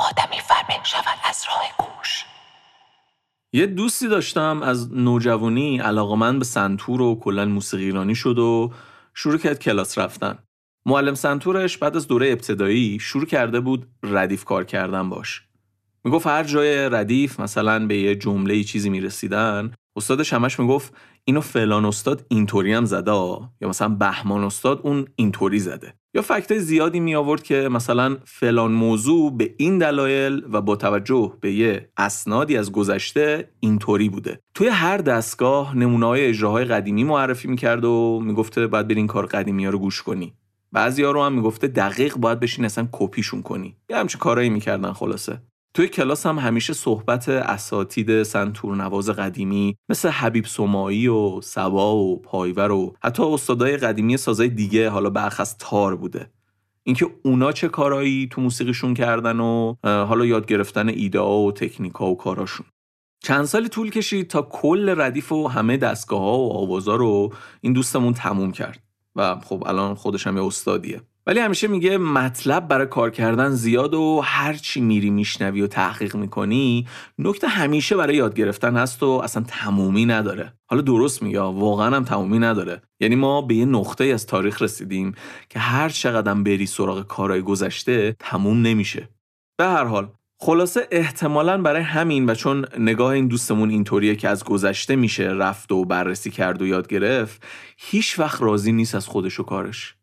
آدمی فرمین شود از راه گوش یه دوستی داشتم از نوجوانی علاقمند به سنتور و کلا موسیقی ایرانی شد و شروع کرد کلاس رفتن. معلم سنتورش بعد از دوره ابتدایی شروع کرده بود ردیف کار کردن باش. می‌گفت هر جای ردیف مثلا به یه جمله چیزی می‌رسیدن استادش همش می‌گفت اینو فلان استاد اینطوری هم زده یا مثلا بهمان استاد اون اینطوری زده یا فکت زیادی می آورد که مثلا فلان موضوع به این دلایل و با توجه به یه اسنادی از گذشته اینطوری بوده. توی هر دستگاه نمونه های اجراهای قدیمی معرفی می‌کرد و می‌گفته باید برین کار قدیمی ها رو گوش کنی. بعضی ها رو هم می‌گفته دقیق باید بشین اصلا کپیشون کنی. یه همچه کارایی می‌کردن خلاصه. توی کلاس هم همیشه صحبت اساتید سنتور نواز قدیمی مثل حبیب سمایی و سبا و پایور و حتی استادای قدیمی سازای دیگه حالا برخص تار بوده. اینکه اونا چه کارایی تو موسیقیشون کردن و حالا یاد گرفتن ایده و تکنیکا و کاراشون. چند سالی طول کشید تا کل ردیف و همه دستگاه ها و آوازا رو این دوستمون تموم کرد. و خب الان خودش هم یه استادیه. ولی همیشه میگه مطلب برای کار کردن زیاد و هر چی میری میشنوی و تحقیق می‌کنی نکته همیشه برای یاد گرفتن هست و اصلا تمومی نداره. حالا درست میگه واقعا هم تمومی نداره. یعنی ما به یه نقطه از تاریخ رسیدیم که هر چقدر بری سراغ کارهای گذشته تموم نمیشه. به هر حال خلاصه احتمالا برای همین و چون نگاه این دوستمون اینطوریه که از گذشته میشه رفت و بررسی کرد و یاد گرفت هیچ وقت راضی نیست از خودش و کارش.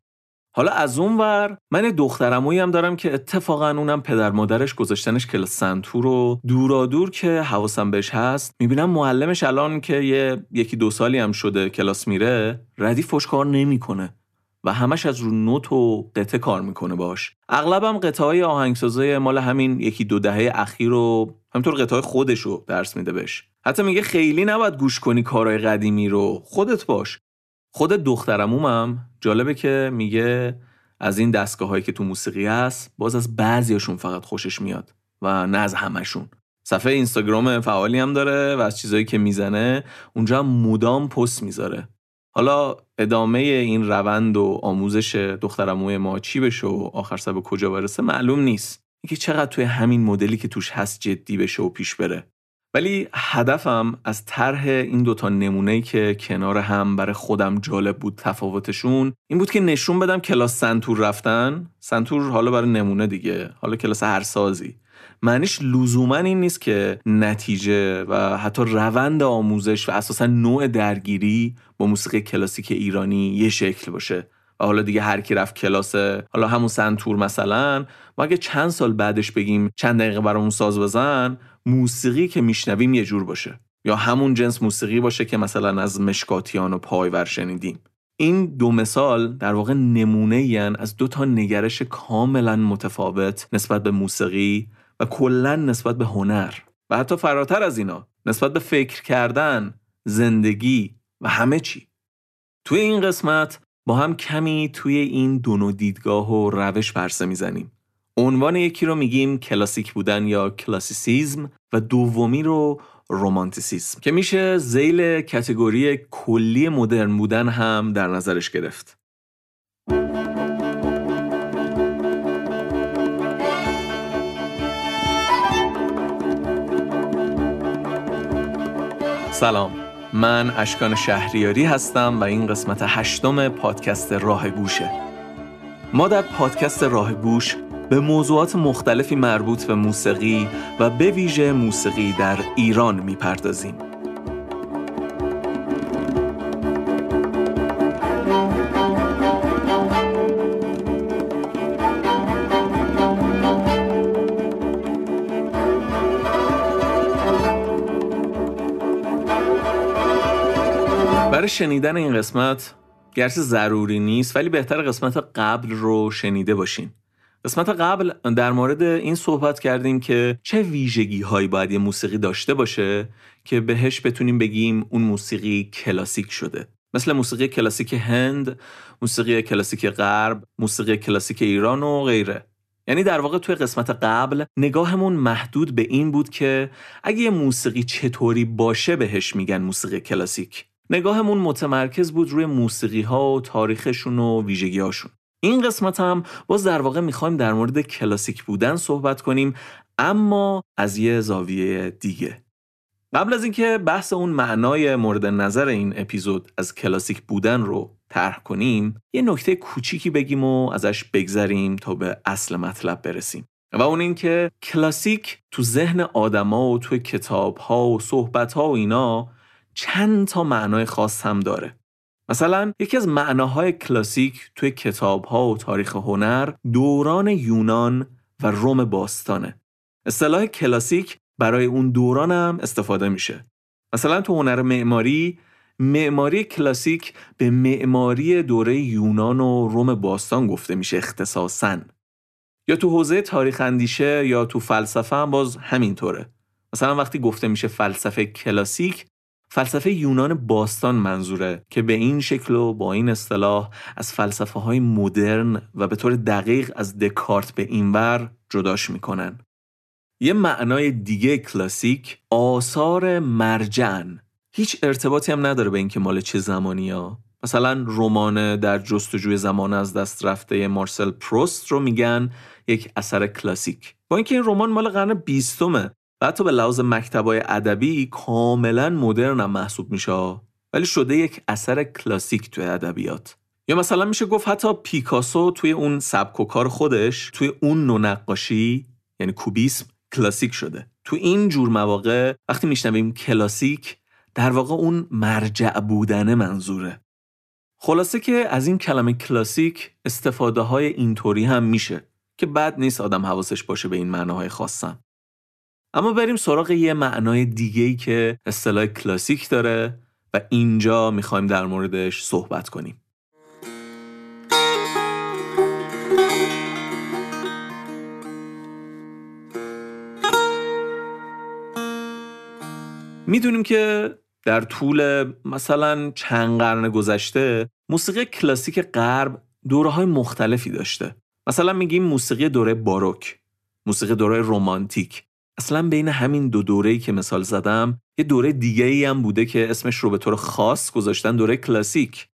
حالا از اون ور من دخترمویی هم دارم که اتفاقا اونم پدر مادرش گذاشتنش کلاس سنتور و دورا دور که حواسم بهش هست. می‌بینم معلمش الان که یه یکی دو سالی هم شده کلاس میره ردی فش کار نمی‌کنه و همش از رو نوت و قطعه کار می‌کنه باش اغلبم قطعه های آهنگسازای مال همین یکی دو دهه اخیر رو همینطور قطعه خودش رو درس میده بهش. حتی میگه خیلی نباید گوش کنی کارهای قدیمی رو خودت باش. خود دخترمومم جالبه که میگه از این دستگاه هایی که تو موسیقی هست باز از بعضیاشون فقط خوشش میاد و نه از همشون صفحه اینستاگرام فعالی هم داره و از چیزایی که می‌زنه اونجا هم مدام پست می‌ذاره. حالا ادامه این روند و آموزش دخترموی ما چی بشه و آخر سر به کجا برسه معلوم نیست. اینکه چقدر توی همین مدلی که توش هست جدی بشه و پیش بره. ولی هدفم از طرح این دوتا نمونه که کنار هم برای خودم جالب بود تفاوتشون این بود که نشون بدم کلاس سنتور رفتن. سنتور حالا برای نمونه دیگه حالا کلاس هر سازی. معنیش لزوما این نیست که نتیجه و حتی روند آموزش و اساسا نوع درگیری با موسیقی کلاسیک ایرانی یه شکل باشه. و حالا دیگه هر کی رفت کلاس حالا همون سنتور مثلا ما اگه چند سال بعدش بگیم چند دقیقه برامون ساز بزن موسیقی که میشنویم یه جور باشه. یا همون جنس موسیقی باشه که مثلا از مشکاتیان و پایور شنیدیم. این دو مثال در واقع نمونه از دو تا نگرش کاملا متفاوت نسبت به موسیقی و کلا نسبت به هنر. و حتی فراتر از اینا نسبت به فکر کردن زندگی و همه چی. توی این قسمت با هم کمی توی این دو نوع دیدگاه و روش برسه می‌زنیم. عنوان یکی رو میگیم کلاسیک بودن یا کلاسیسیزم و دومی رو رومانتیسیزم که میشه زیل کتگوری کلی مدرن بودن هم در نظرش گرفت. سلام من اشکان شهریاری هستم و این قسمت هشتم پادکست راه گوشه ما در پادکست راه گوش به موضوعات مختلفی مربوط به موسیقی و به ویژه موسیقی در ایران می‌پردازیم. برای شنیدن این قسمت گرچه ضروری نیست ولی بهتر قسمت قبل رو شنیده باشین قسمت قبل در مورد این صحبت کردیم که چه ویژگی هایی باید یه موسیقی داشته باشه که بهش بتونیم بگیم اون موسیقی کلاسیک شده. مثل موسیقی کلاسیک هند، موسیقی کلاسیک غرب، موسیقی کلاسیک ایران و غیره. یعنی در واقع توی قسمت قبل نگاهمون محدود به این بود که اگه یه موسیقی چطوری باشه بهش میگن موسیقی کلاسیک. نگاهمون متمرکز بود روی موسیقی ها و تاریخشون و ویژگی هاشون این قسمت هم باز در واقع می‌خوایم در مورد کلاسیک بودن صحبت کنیم اما از یه زاویه دیگه. قبل از اینکه بحث اون معنای مورد نظر این اپیزود از کلاسیک بودن رو طرح کنیم یه نکته کوچیکی بگیم و ازش بگذریم تا به اصل مطلب برسیم. و اون اینکه کلاسیک تو ذهن آدما و تو کتاب ها و صحبت ها و اینا چند تا معنای خاص هم داره. مثلا یکی از معناهای کلاسیک توی کتاب ها و تاریخ هنر دوران یونان و روم باستانه. اصطلاح کلاسیک برای اون دوران هم استفاده میشه. مثلا تو هنر معماری معماری کلاسیک به معماری دوره یونان و روم باستان گفته میشه اختصاصا. یا تو حوزه تاریخ اندیشه یا تو فلسفه هم باز همینطوره. مثلا وقتی گفته میشه فلسفه کلاسیک فلسفه یونان باستان منظوره که به این شکل و با این اصطلاح از فلسفه های مدرن و به طور دقیق از دکارت به اینور جداش می‌کنن. یه معنای دیگه کلاسیک آثار مرجعن. هیچ ارتباطی هم نداره به اینکه مال چه زمانی ها مثلا رمان در جستجوی زمان از دست رفته مارسل پروست رو میگن یک اثر کلاسیک. با اینکه این رمان مال قرن بیستمه و حتی به لحاظ مکتبای ادبی کاملا مدرن هم محسوب میشه. ولی شده یک اثر کلاسیک توی ادبیات. یا مثلا میشه گفت حتی پیکاسو توی اون سبک و کار خودش توی اون نو نقاشی یعنی کوبیسم کلاسیک شده. تو این جور مواقع وقتی میشنویم کلاسیک در واقع اون مرجع بودنه منظوره. خلاصه که از این کلمه کلاسیک استفاده های اینطوری هم میشه که بد نیست آدم حواسش باشه به این معناهای خاصم اما بریم سراغ یه معنای دیگه ای که اصطلاح کلاسیک داره و اینجا می‌خوایم در موردش صحبت کنیم. می‌دونیم که در طول مثلا چند قرن گذشته موسیقی کلاسیک غرب دوره های مختلفی داشته. مثلا میگیم موسیقی دوره باروک موسیقی دوره رومانتیک اصلا بین همین دو دوره‌ای که مثال زدم یه دوره دیگه ای هم بوده که اسمش رو به طور خاص گذاشتن دوره کلاسیک.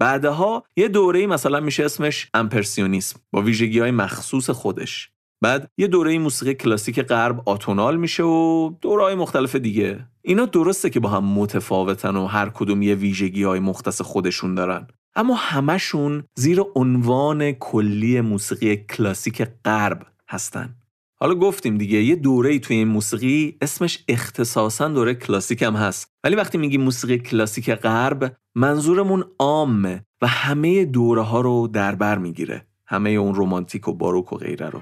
بعدها یه دوره مثلا میشه اسمش امپرسیونیسم با ویژگی های مخصوص خودش. بعد یه دوره موسیقی کلاسیک غرب آتونال میشه و دورهای مختلف دیگه. اینا درسته که با هم متفاوتن و هر کدوم یه ویژگی های مختص خودشون دارن. اما همشون زیر عنوان کلی موسیقی کلاسیک غرب هستن. حالا گفتیم دیگه یه دوره توی این موسیقی اسمش اختصاصا دوره کلاسیک هم هست. ولی وقتی میگیم موسیقی کلاسیک غرب منظورمون عامه و همه دوره ها رو در بر می‌گیره. همه اون رومانتیک و باروک و غیره رو.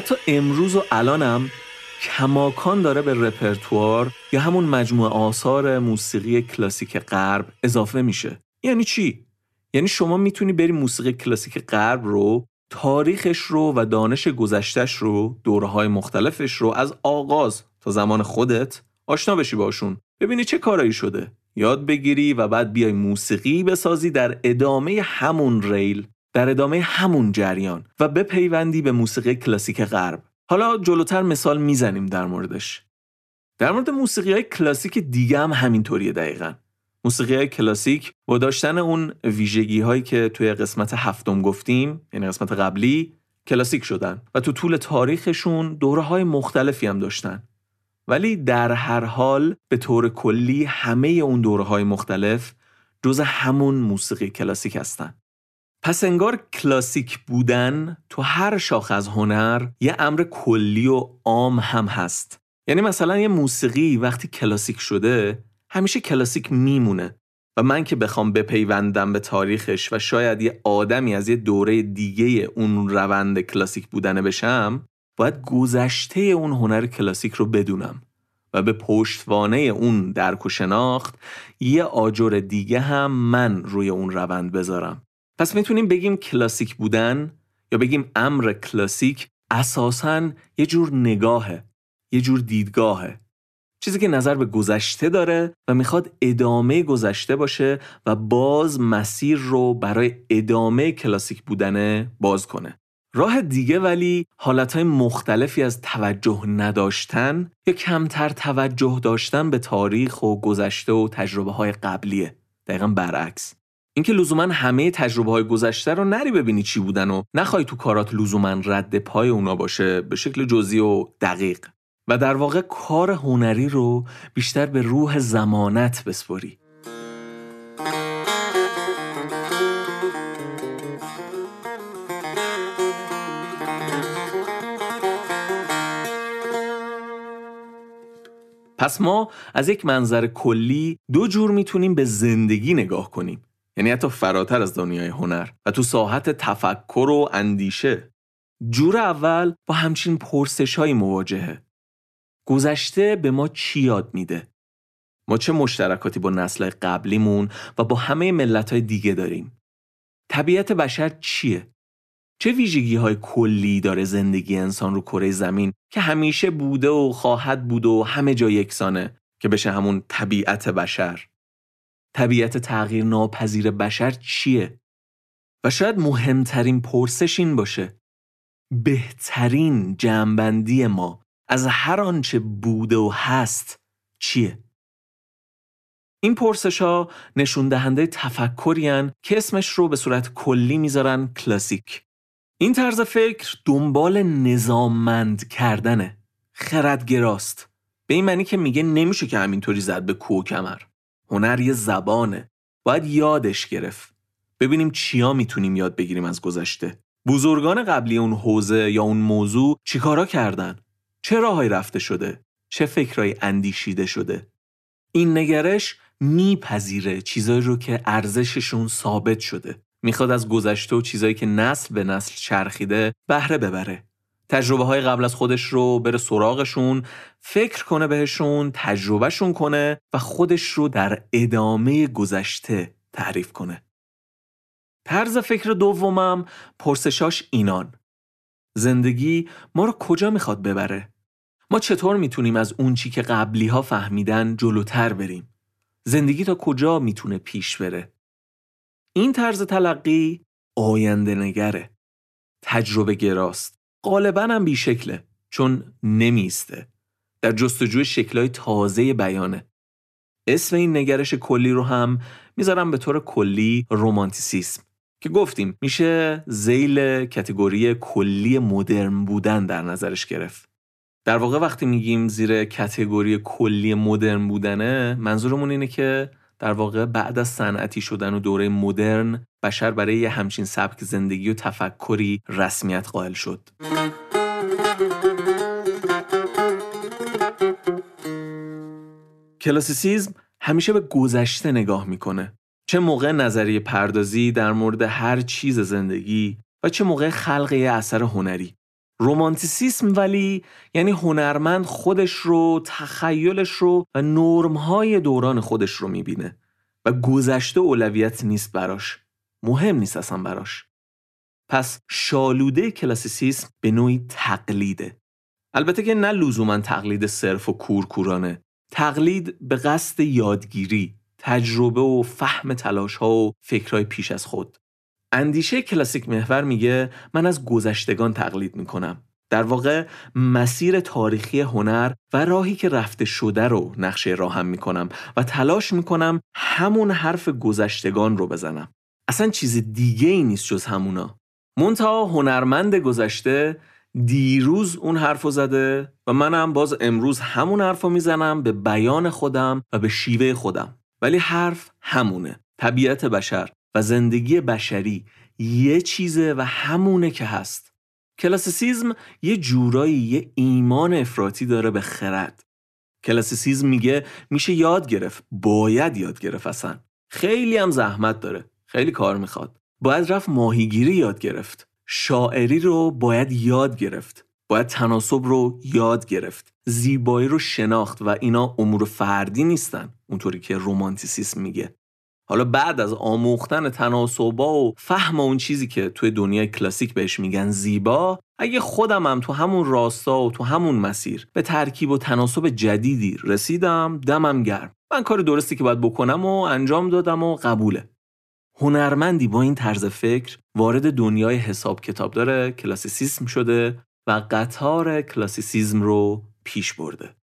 حتی امروز و الانم کماکان داره به رپرتوار یا همون مجموعه آثار موسیقی کلاسیک غرب اضافه میشه. یعنی چی؟ یعنی شما می‌تونی بری موسیقی کلاسیک غرب رو تاریخش رو و دانش گذشتش رو دوره مختلفش رو از آغاز تا زمان خودت آشنا بشی باشون. ببینی چه کارایی شده. یاد بگیری و بعد بیای موسیقی بسازی در ادامه همون ریل. در ادامه همون جریان و بپیوندی به موسیقی کلاسیک غرب. حالا جلوتر مثال می‌زنیم در موردش. در مورد موسیقی های کلاسیک دیگه هم همینطوریه دقیقا. موسیقی های کلاسیک با داشتن اون ویژگی هایی که توی قسمت هفتم گفتیم یعنی قسمت قبلی کلاسیک شدن و تو طول تاریخشون دوره های مختلفی هم داشتن. ولی در هر حال به طور کلی همه اون دوره های مختلف جز همون موسیقی کلاسیک هستن. پس انگار کلاسیک بودن تو هر شاخ از هنر یه امر کلی و عام هم هست. یعنی مثلا یه موسیقی وقتی کلاسیک شده همیشه کلاسیک میمونه. و من که بخوام بپیوندم به تاریخش و شاید یه آدمی از یه دوره دیگه اون روند کلاسیک بودنه بشم باید گذشته اون هنر کلاسیک رو بدونم. و به پشتوانه اون درک و شناخت یه آجر دیگه هم من روی اون روند بذارم. پس می‌تونیم بگیم کلاسیک بودن یا بگیم امر کلاسیک اساساً یه جور نگاهه یه جور دیدگاهه. چیزی که نظر به گذشته داره و می‌خواد ادامه گذشته باشه و باز مسیر رو برای ادامه کلاسیک بودنه باز کنه. راه دیگه ولی حالتهای مختلفی از توجه نداشتن یا کمتر توجه داشتن به تاریخ و گذشته و تجربه های قبلیه. دقیقا برعکس. اینکه لزوما همه تجربه های گذشته رو نری ببینی چی بودن و نخوای تو کارات لزوما رد پای اونا باشه به شکل جزئی و دقیق. و در واقع کار هنری رو بیشتر به روح زمانت بسپری پس ما از یک منظر کلی دو جور می‌تونیم به زندگی نگاه کنیم. یعنی حتی فراتر از دنیای هنر و تو ساحت تفکر و اندیشه. جور اول با همچین پرسش های مواجهه. گذشته به ما چی یاد میده؟ ما چه مشترکاتی با نسل قبلیمون و با همه ملت های دیگه داریم؟ طبیعت بشر چیه؟ چه ویژگی های کلی داره زندگی انسان رو کره زمین که همیشه بوده و خواهد بود و همه جا یکسانه که بشه همون طبیعت بشر؟ طبیعت تغییر ناپذیر بشر چیه؟ و شاید مهمترین پرسش این باشه بهترین جمعبندی ما از هر آنچه بوده و هست چیه؟ این پرسش ها نشون دهنده تفکرین که اسمش رو به صورت کلی می‌ذارن کلاسیک. این طرز فکر دنبال نظاممند کردنه. خردگراست. به این معنی که میگه نمیشه که همینطوری زد به کو کمر. هنر یه زبانه. باید یادش گرفت. ببینیم چیا می‌تونیم یاد بگیریم از گذشته. بزرگان قبلی اون حوزه یا اون موضوع چیکارا کردن؟ چه راههایی رفته شده؟ چه فکرهایی اندیشیده شده؟ این نگرش میپذیره چیزایی رو که ارزششون ثابت شده. می‌خواد از گذشته و چیزایی که نسل به نسل چرخیده بهره ببره. تجربه های قبل از خودش رو بره سراغشون فکر کنه بهشون تجربهشون کنه و خودش رو در ادامه گذشته تعریف کنه طرز فکر دومم پرسشاش اینان زندگی ما رو کجا می‌خواد ببره؟ ما چطور می‌تونیم از اون چی که قبلی ها فهمیدن جلوتر بریم؟ زندگی تا کجا می‌تونه پیش بره؟ این طرز تلقی آینده نگره تجربه گراست غالبا هم بیشکله چون نمیسته در جستجوی شکلهای تازه بیانه. اسم این نگرش کلی رو هم می‌ذارم به طور کلی رومانتیسیسم که گفتیم میشه زیل کتگوری کلی مدرن بودن در نظرش گرفت. در واقع وقتی میگیم زیر کتگوری کلی مدرن بودنه منظورمون اینه که در واقع بعد از صنعتی شدن و دوره مدرن بشر برای یه همچین سبک زندگی و تفکری رسمیت قائل شد. کلاسیسیزم همیشه به گذشته نگاه می‌کنه. چه موقع نظریه پردازی در مورد هر چیز زندگی و چه موقع خلق یه اثر هنری. رومانتیسیسم ولی یعنی هنرمند خودش رو، تخیلش رو و نرمهای دوران خودش رو می‌بینه و گذشته اولویت نیست براش. مهم نیست اصلا براش. پس شالوده کلاسیسیسم به نوعی تقلیده. البته که نه لزوما تقلید صرف و کورکورانه. تقلید به قصد یادگیری، تجربه و فهم تلاش ها و فکرهای پیش از خود. اندیشه کلاسیک محور میگه من از گذشتگان تقلید می‌کنم. در واقع مسیر تاریخی هنر و راهی که رفته شده رو نقشه راهم می‌کنم و تلاش می‌کنم همون حرف گذشتگان رو بزنم. اصلا چیز دیگه ای نیست جز همونا. منتها هنرمند گذشته دیروز اون حرفو زده و منم باز امروز همون حرفو می‌زنم به بیان خودم و به شیوه خودم. ولی حرف همونه. طبیعت بشر و زندگی بشری یه چیزه و همونه که هست. کلاسیسیزم یه جورایی یه ایمان افراطی داره به خرد. کلاسیسیزم میگه میشه یاد گرفت، باید یاد گرفت اصلا. خیلی هم زحمت داره. خیلی کار می‌خواد. باید رفت ماهیگیری یاد گرفت. شاعری رو باید یاد گرفت. باید تناسب رو یاد گرفت. زیبایی رو شناخت و اینا امور فردی نیستن. اونطوری که رومانتیسیسم میگه. حالا بعد از آموختن تناسبا و فهم اون چیزی که توی دنیای کلاسیک بهش میگن زیبا اگه خودم هم تو همون راستا و تو همون مسیر به ترکیب و تناسب جدیدی رسیدم دمم گرم من کار درستی که باید بکنم و انجام دادم و قبوله هنرمندی با این طرز فکر وارد دنیای حساب کتابدار کلاسیسیسم شده و قطار کلاسیسیزم رو پیش برده.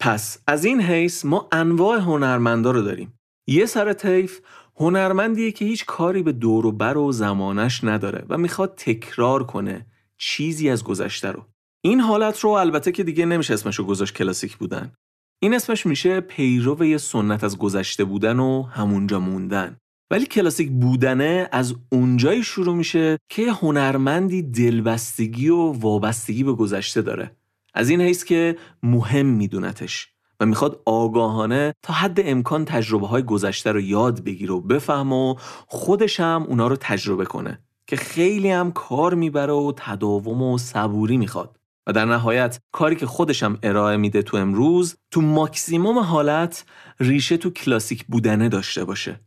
پس از این حیث ما انواع هنرمندا رو داریم. یه سر طیف هنرمندیه که هیچ کاری به دور و بر و زمانش نداره و می‌خواد تکرار کنه چیزی از گذشته رو. این حالت رو البته که دیگه نمیشه اسمش رو گذاشت کلاسیک بودن. این اسمش میشه پیرو یه سنت از گذشته بودن و همونجا موندن. ولی کلاسیک بودنه از اونجایی شروع میشه که هنرمندی دلبستگی و وابستگی به گذشته داره. از این حیث که مهم میدونتش و می‌خواد آگاهانه تا حد امکان تجربه های گذشته رو یاد بگیره و بفهم و خودش هم اونا رو تجربه کنه که خیلی هم کار می‌بره و تداوم و صبوری می‌خواد. و در نهایت کاری که خودشم ارائه میده تو امروز تو ماکسیموم حالت ریشه تو کلاسیک بودنه داشته باشه.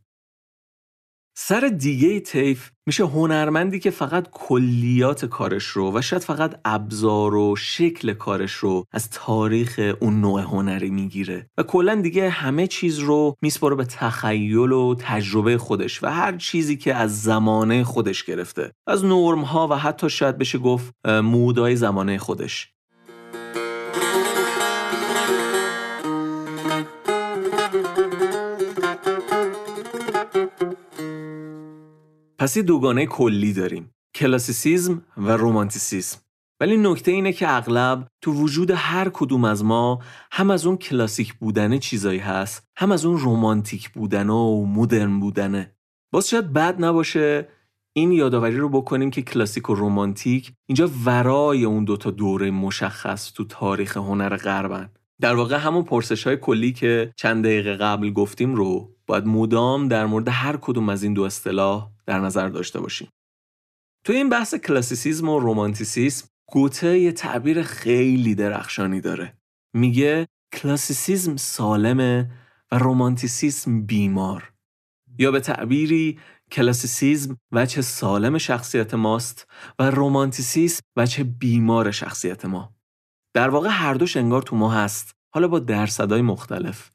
سر دیگه تیف میشه هنرمندی که فقط کلیات کارش رو و شاید فقط ابزار و شکل کارش رو از تاریخ اون نوع هنری می‌گیره و کلا دیگه همه چیز رو میسپاره به تخیل و تجربه خودش و هر چیزی که از زمانه خودش گرفته. از نرم ها و حتی شاید بشه گفت مودای زمانه خودش. پس یه دوگانه کلی داریم. کلاسیسیزم و رومانتیسیزم ولی نکته اینه که اغلب تو وجود هر کدوم از ما هم از اون کلاسیک بودنه چیزایی هست هم از اون رومانتیک بودنه و مدرن بودنه. باز شاید بد نباشه این یادآوری رو بکنیم که کلاسیک و رومانتیک اینجا ورای اون دوتا دوره مشخص تو تاریخ هنر غربن. در واقع همون پرسش های کلی که چند دقیقه قبل گفتیم رو باید مدام در مورد هر کدوم از این دو اصطلاح در نظر داشته باشیم. تو این بحث کلاسیسیزم و رومانتیسیسم گوته یه تعبیر خیلی درخشانی داره. میگه کلاسیسیزم سالمه و رومانتیسیسم بیمار. یا به تعبیری کلاسیسیزم وچه سالم شخصیت ماست و رومانتیسیسم وچه بیمار شخصیت ما. در واقع هر دوش انگار تو ما هست حالا با درصدهای مختلف.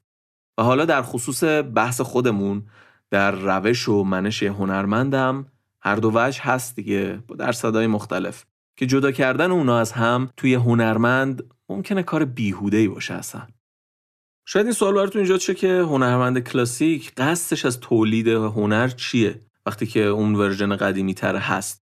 و حالا در خصوص بحث خودمون در روش و منش هنرمندم. هر دو وجه هست دیگه با درصدهای مختلف. که جدا کردن اونا از هم توی هنرمند ممکنه کار بیهوده‌ای باشه اصلا. شاید این سوال براتون ایجاد شه که هنرمند کلاسیک قصدش از تولید هنر چیه؟ وقتی که اون ورژن قدیمی تر هست.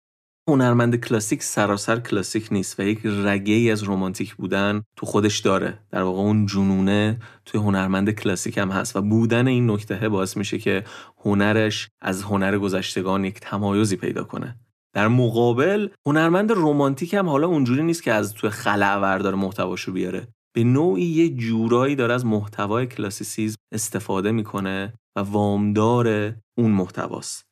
هنرمند کلاسیک سراسر کلاسیک نیست و یک رگه ای از رومانتیک بودن تو خودش داره. در واقع اون جنونه توی هنرمند کلاسیک هم هست و بودن این نکته باعث میشه که هنرش از هنر گذشتگان یک تمایزی پیدا کنه. در مقابل هنرمند رومانتیک هم حالا اونجوری نیست که از توی خلع داره محتواشو بیاره. به نوعی یه جورایی داره از محتوای کلاسیسیزم استفاده می‌کنه و وامدار اون محتواست.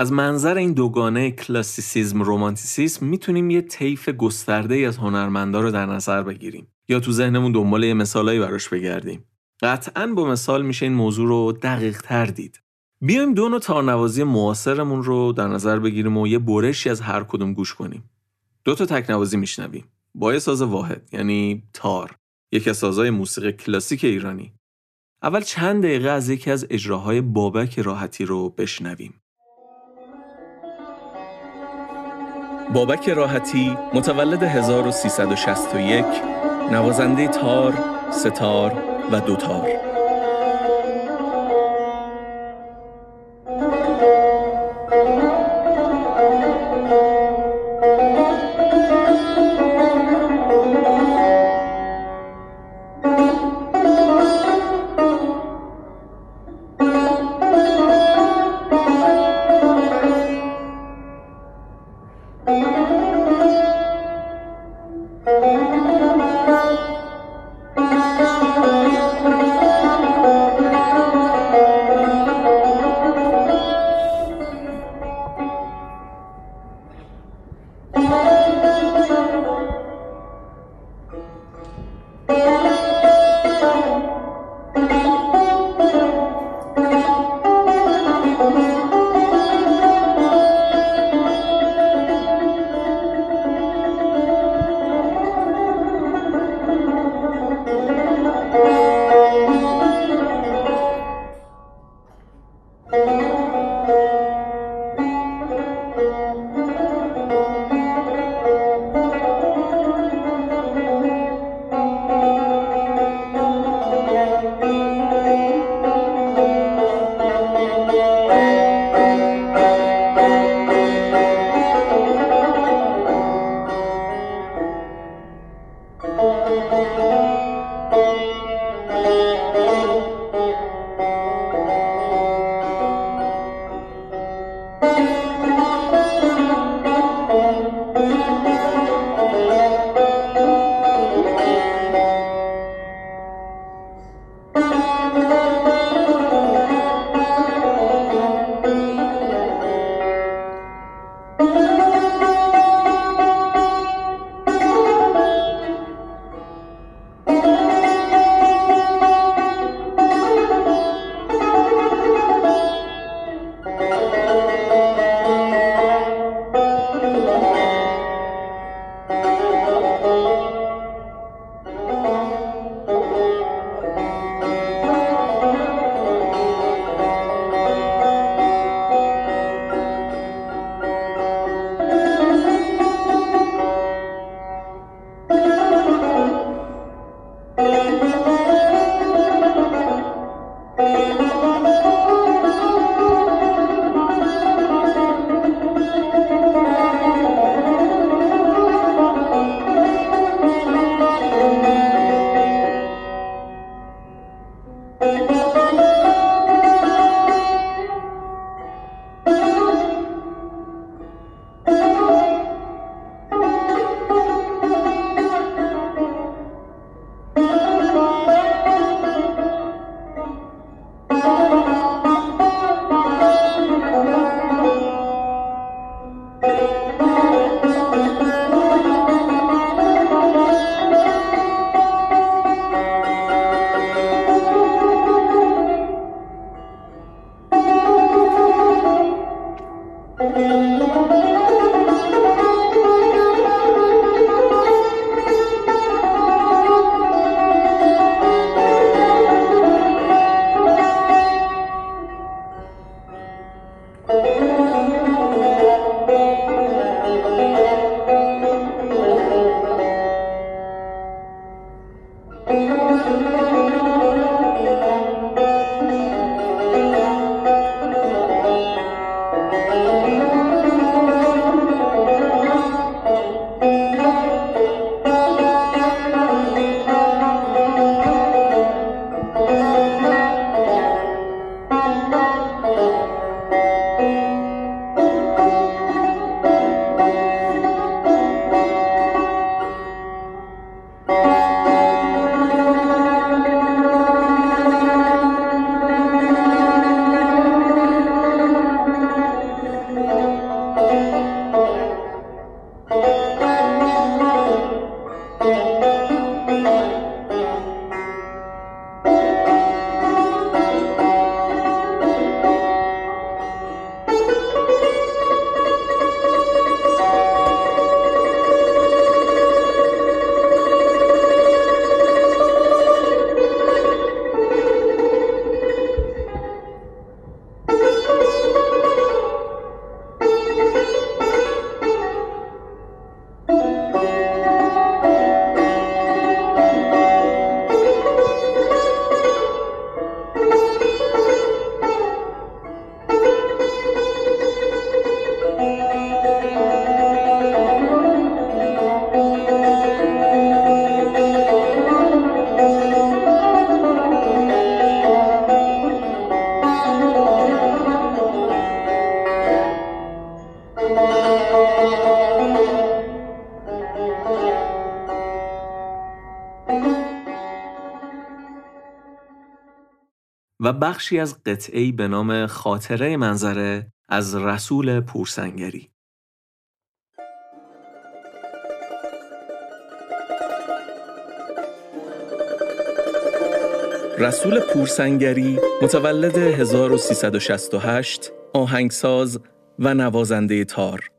از منظر این دوگانه کلاسیسیزم رومانتیسیسم می‌تونیم یه طیف گسترده از هنرمندا رو در نظر بگیریم. یا تو ذهنمون دنبال یه مثالایی براش بگردیم. قطعا با مثال میشه این موضوع رو دقیق تر دید. بیایم دو نوع تارنوازی معاصرمون رو در نظر بگیریم و یه برشی از هر کدوم گوش کنیم. دو تا تکنوازی میشنویم. با یه ساز واحد یعنی تار. یکی از سازهای موسیقی کلاسیک ایرانی. اول چند دقیقه از یکی از اجراهای بابک راحتی رو بشنویم. بابک راحتی متولد 1361 نوازنده تار، ستار و دوتار. بخشی از قطعی به نام خاطره منظره از رسول پورسنگری. رسول پورسنگری متولد 1368 آهنگساز و نوازنده تار.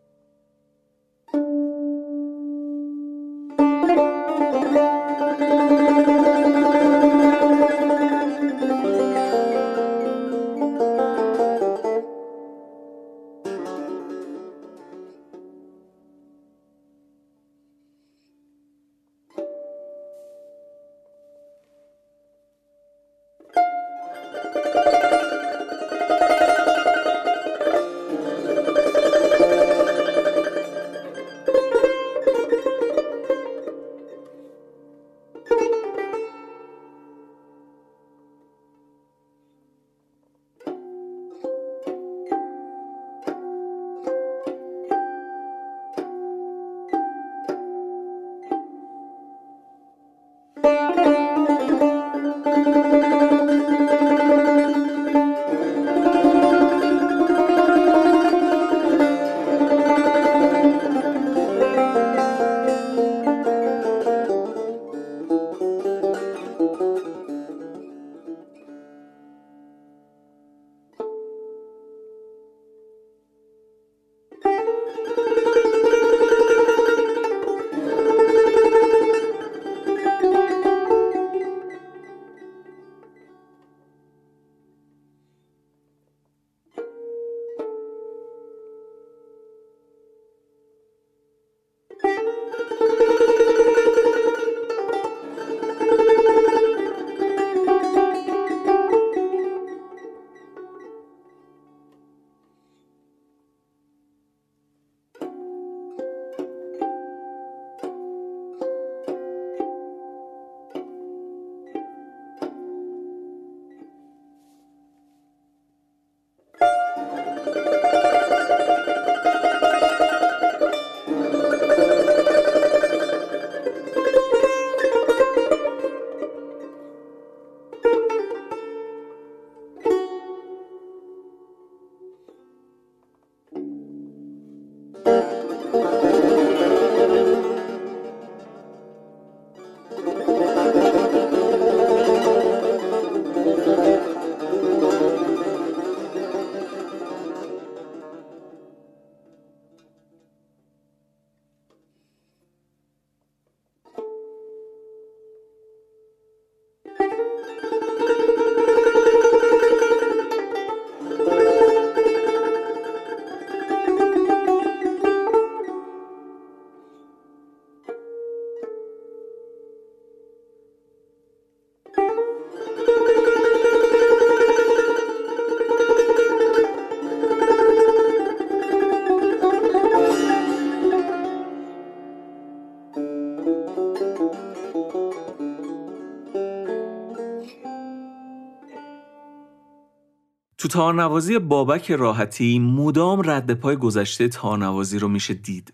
تارنوازی بابک راحتی مدام رد پای گذشته تارنوازی رو میشه دید.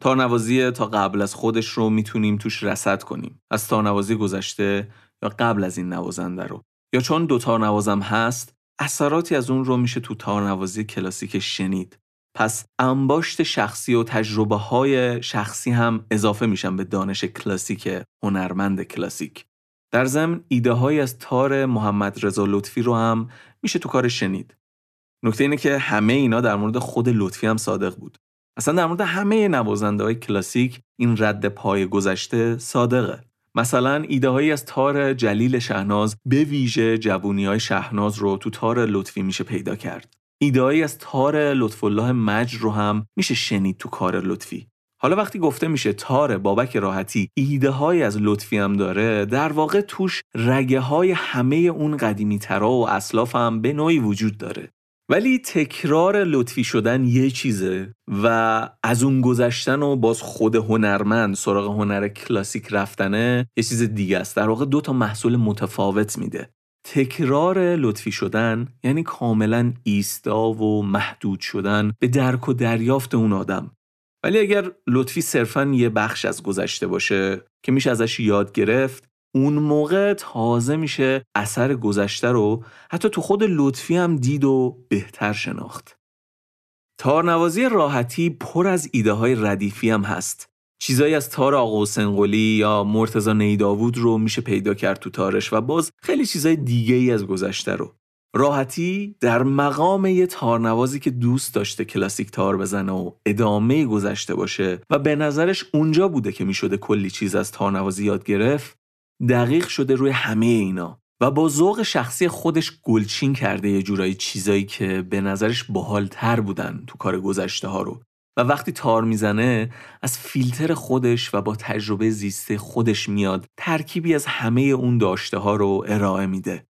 تارنوازی تا قبل از خودش رو می‌تونیم توش رسد کنیم. از تارنوازی گذشته یا قبل از این نوازنده رو. یا چون دو تارنوازم هست اثراتی از اون رو میشه تو تارنوازی کلاسیک شنید. پس انباشت شخصی و تجربه های شخصی هم اضافه میشن به دانش کلاسیک هنرمند کلاسیک. در ضمن ایده های از تار محمد رضا لطفی رو هم میشه تو کار شنید. نکته اینه که همه اینا در مورد خود لطفی هم صادق بود. اصلا در مورد همه نوازنده های کلاسیک این رد پای گذشته صادقه. مثلا ایده هایی از تار جلیل شهناز به ویژه جوونی های شهناز رو تو تار لطفی میشه پیدا کرد. ایده از تار لطف الله مجر رو هم میشه شنید تو کار لطفی. حالا وقتی گفته میشه تار بابک راحتی ایده های از لطفی هم داره در واقع توش رگه های همه اون قدیمی ترا و اصلاف هم به نوعی وجود داره. ولی تکرار لطفی شدن یه چیزه و از اون گذشتن و باز خود هنرمند سراغ هنر کلاسیک رفتنه یه چیز دیگه است. در واقع دو تا محصول متفاوت میده. تکرار لطفی شدن یعنی کاملا ایستا و محدود شدن به درک و دریافت اون آدم. ولی اگر لطفی صرفا یه بخش از گذشته باشه که میشه ازش یاد گرفت اون موقع تازه میشه اثر گذشته رو حتی تو خود لطفی هم دید و بهتر شناخت. تارنوازی راحتی پر از ایده های ردیفی هم هست. چیزایی از تار آقا یا مرتزا نیداوود رو میشه پیدا کرد تو تارش و باز خیلی چیزای دیگه ای از گذشته رو. راحتی در مقام یه تارنوازی که دوست داشته کلاسیک تار بزنه و ادامه گذشته باشه و به نظرش اونجا بوده که می‌شده کلی چیز از تارنوازی یاد گرفت دقیق شده روی همه اینا و با ذوق شخصی خودش گلچین کرده یه جورایی چیزایی که به نظرش تر بودن تو کار گذشته ها رو. و وقتی تار می‌زنه از فیلتر خودش و با تجربه زیسته خودش میاد ترکیبی از همه اون داشته ها رو ارائه میده.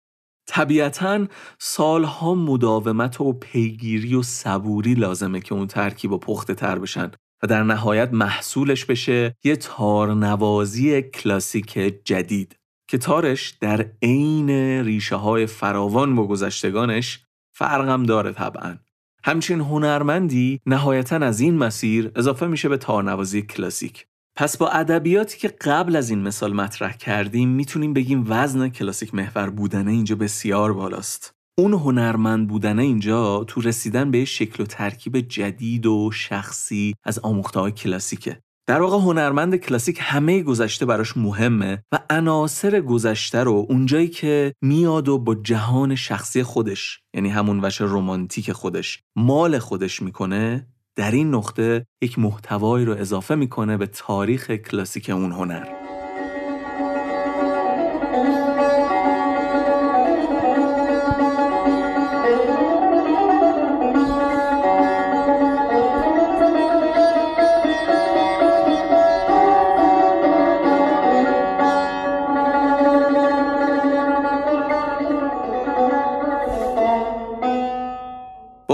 طبیعتا سالها مداومت و پیگیری و صبوری لازمه که اون ترکیب و پخته تر بشن و در نهایت محصولش بشه یه تارنوازی کلاسیک جدید که تارش در عین ریشه های فراوان با گذشتگانش فرقم داره طبعا. همچنین هنرمندی نهایتا از این مسیر اضافه میشه به تارنوازی کلاسیک. پس با ادبیاتی که قبل از این مثال مطرح کردیم می‌تونیم بگیم وزن کلاسیک محور بودنه اینجا بسیار بالاست. اون هنرمند بودنه اینجا تو رسیدن به شکل و ترکیب جدید و شخصی از آموخته های کلاسیکه. در واقع هنرمند کلاسیک همه گذشته براش مهمه و عناصر گذشته رو اونجایی که میاد و با جهان شخصی خودش یعنی همون وش رمانتیک خودش مال خودش می‌کنه در این نقطه یک محتوایی رو اضافه می‌کنه به تاریخ کلاسیک اون هنر.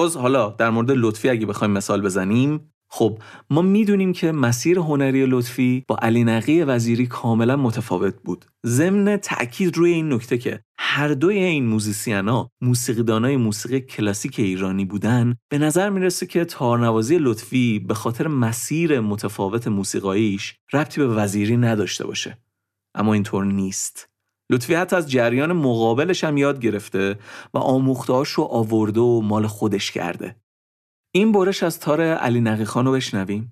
باز حالا در مورد لطفی اگه بخوایم مثال بزنیم خب ما می‌دونیم که مسیر هنری لطفی با علی نقی وزیری کاملا متفاوت بود. ضمن تاکید روی این نکته که هر دوی این موزیسینا موسیقیدانای موسیقی کلاسیک ایرانی بودن به نظر می‌رسه که تارنوازی لطفی به خاطر مسیر متفاوت موسیقاییش ربطی به وزیری نداشته باشه. اما اینطور نیست. لطفی حتی از جریان مقابلش هم یاد گرفته و آموختهاش رو آورده و مال خودش کرده. این برش از تار علی نقی خان رو بشنویم.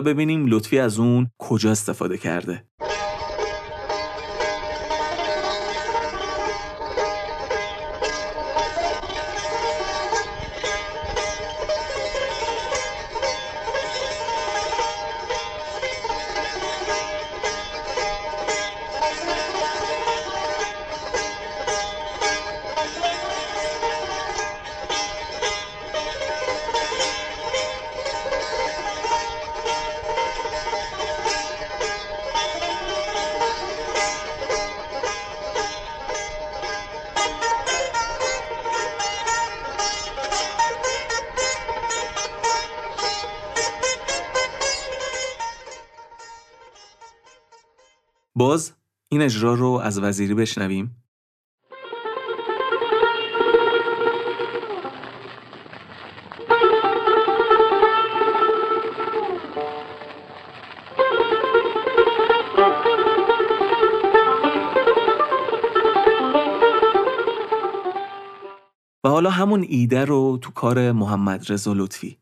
ببینیم لطفی از اون کجا استفاده کرده. این اجرا رو از وزیری بشنویم. و حالا همون ایده رو تو کار محمد رضا لطفی.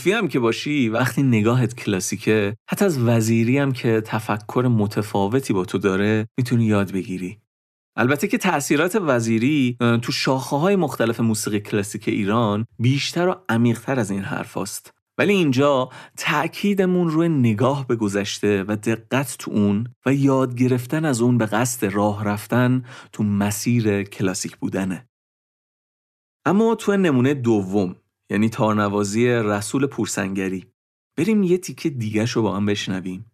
لطفی هم که باشی وقتی نگاهت کلاسیکه حتی از وزیری هم که تفکر متفاوتی با تو داره می‌تونی یاد بگیری البته که تاثیرات وزیری تو شاخه های مختلف موسیقی کلاسیک ایران بیشتر و عمیقتر از این حرف هست. ولی اینجا تأکیدمون روی نگاه به گذشته و دقت تو اون و یاد گرفتن از اون به قصد راه رفتن تو مسیر کلاسیک بودنه. اما تو نمونه دوم یعنی تارنوازی رسول پورسنگری بریم یه تیکه دیگه رو با هم بشنویم.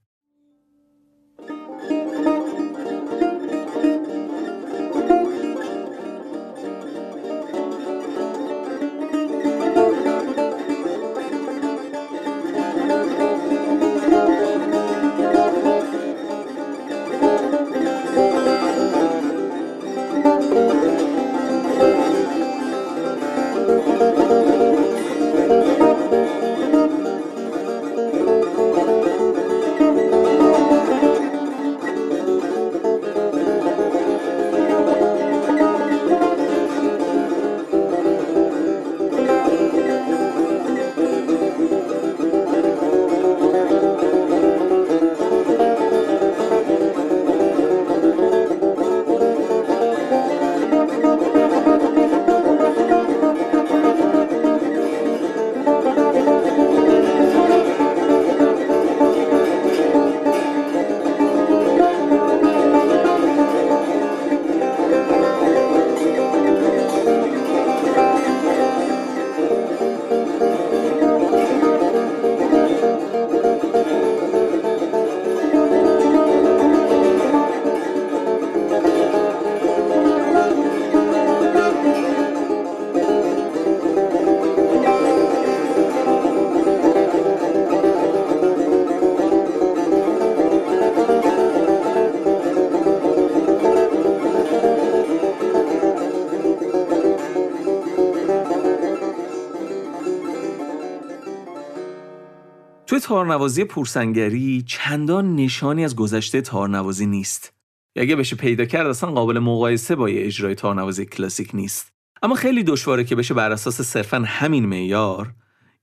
تارنوازی پورسنگری چندان نشانی از گذشته تارنوازی نیست. اگه بشه پیدا کرد اصلا قابل مقایسه با یه اجرای تارنوازی کلاسیک نیست. اما خیلی دشواره که بشه بر اساس صرفا همین معیار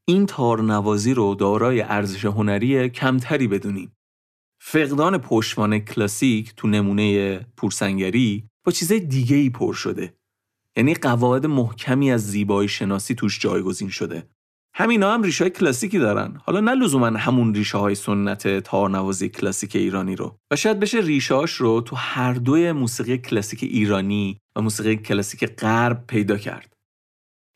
این تارنوازی رو دارای ارزش هنری کمتری بدونیم. فقدان پشتوانه کلاسیک تو نمونه پورسنگری با چیزای دیگه ای پر شده. یعنی قواعد محکمی از زیبایی شناسی توش جایگزین شده. همینا هم ریشه های کلاسیکی دارن. حالا نه لزوما همون ریشه های سنت تارنوازی کلاسیک ایرانی رو. و شاید بشه ریشهاش رو تو هر دوی موسیقی کلاسیک ایرانی و موسیقی کلاسیک غرب پیدا کرد.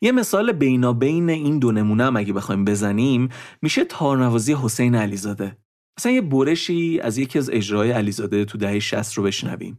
یه مثال بینابین این دو نمونه هم اگه بخوایم بزنیم میشه تارنوازی حسین علیزاده. مثلا یه برشی از یکی از اجرای علیزاده تو دهه 60 رو بشنویم.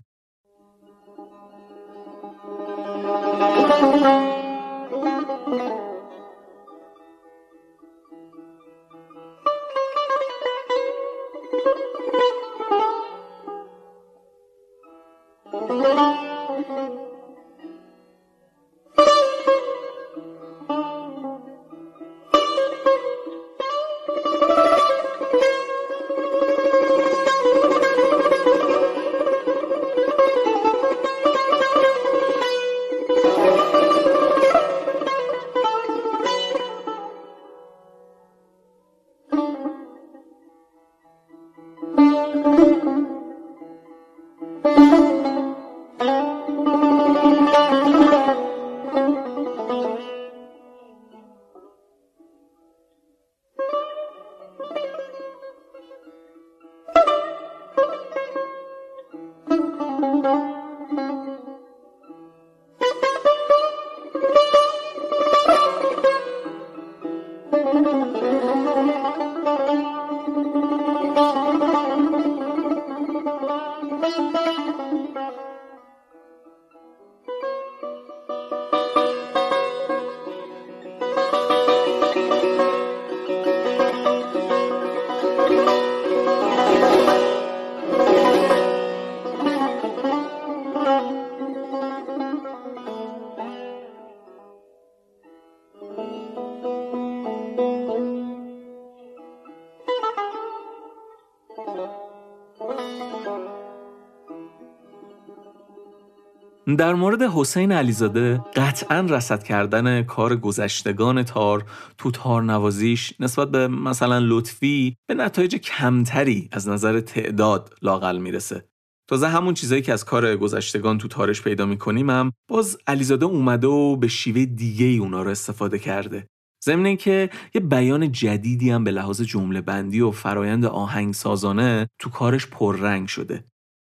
در مورد حسین علیزاده قطعا رسد کردن کار گذشتگان تار تو تار نوازیش نسبت به مثلا لطفی به نتایج کمتری از نظر تعداد لاقل می‌رسه. تازه همون چیزایی که از کار گذشتگان تو تارش پیدا می‌کنیم هم باز علیزاده اومده و به شیوه دیگه ای اونا رو استفاده کرده. ضمن که یه بیان جدیدی هم به لحاظ جمله بندی و فرایند آهنگسازانه تو کارش پررنگ شده.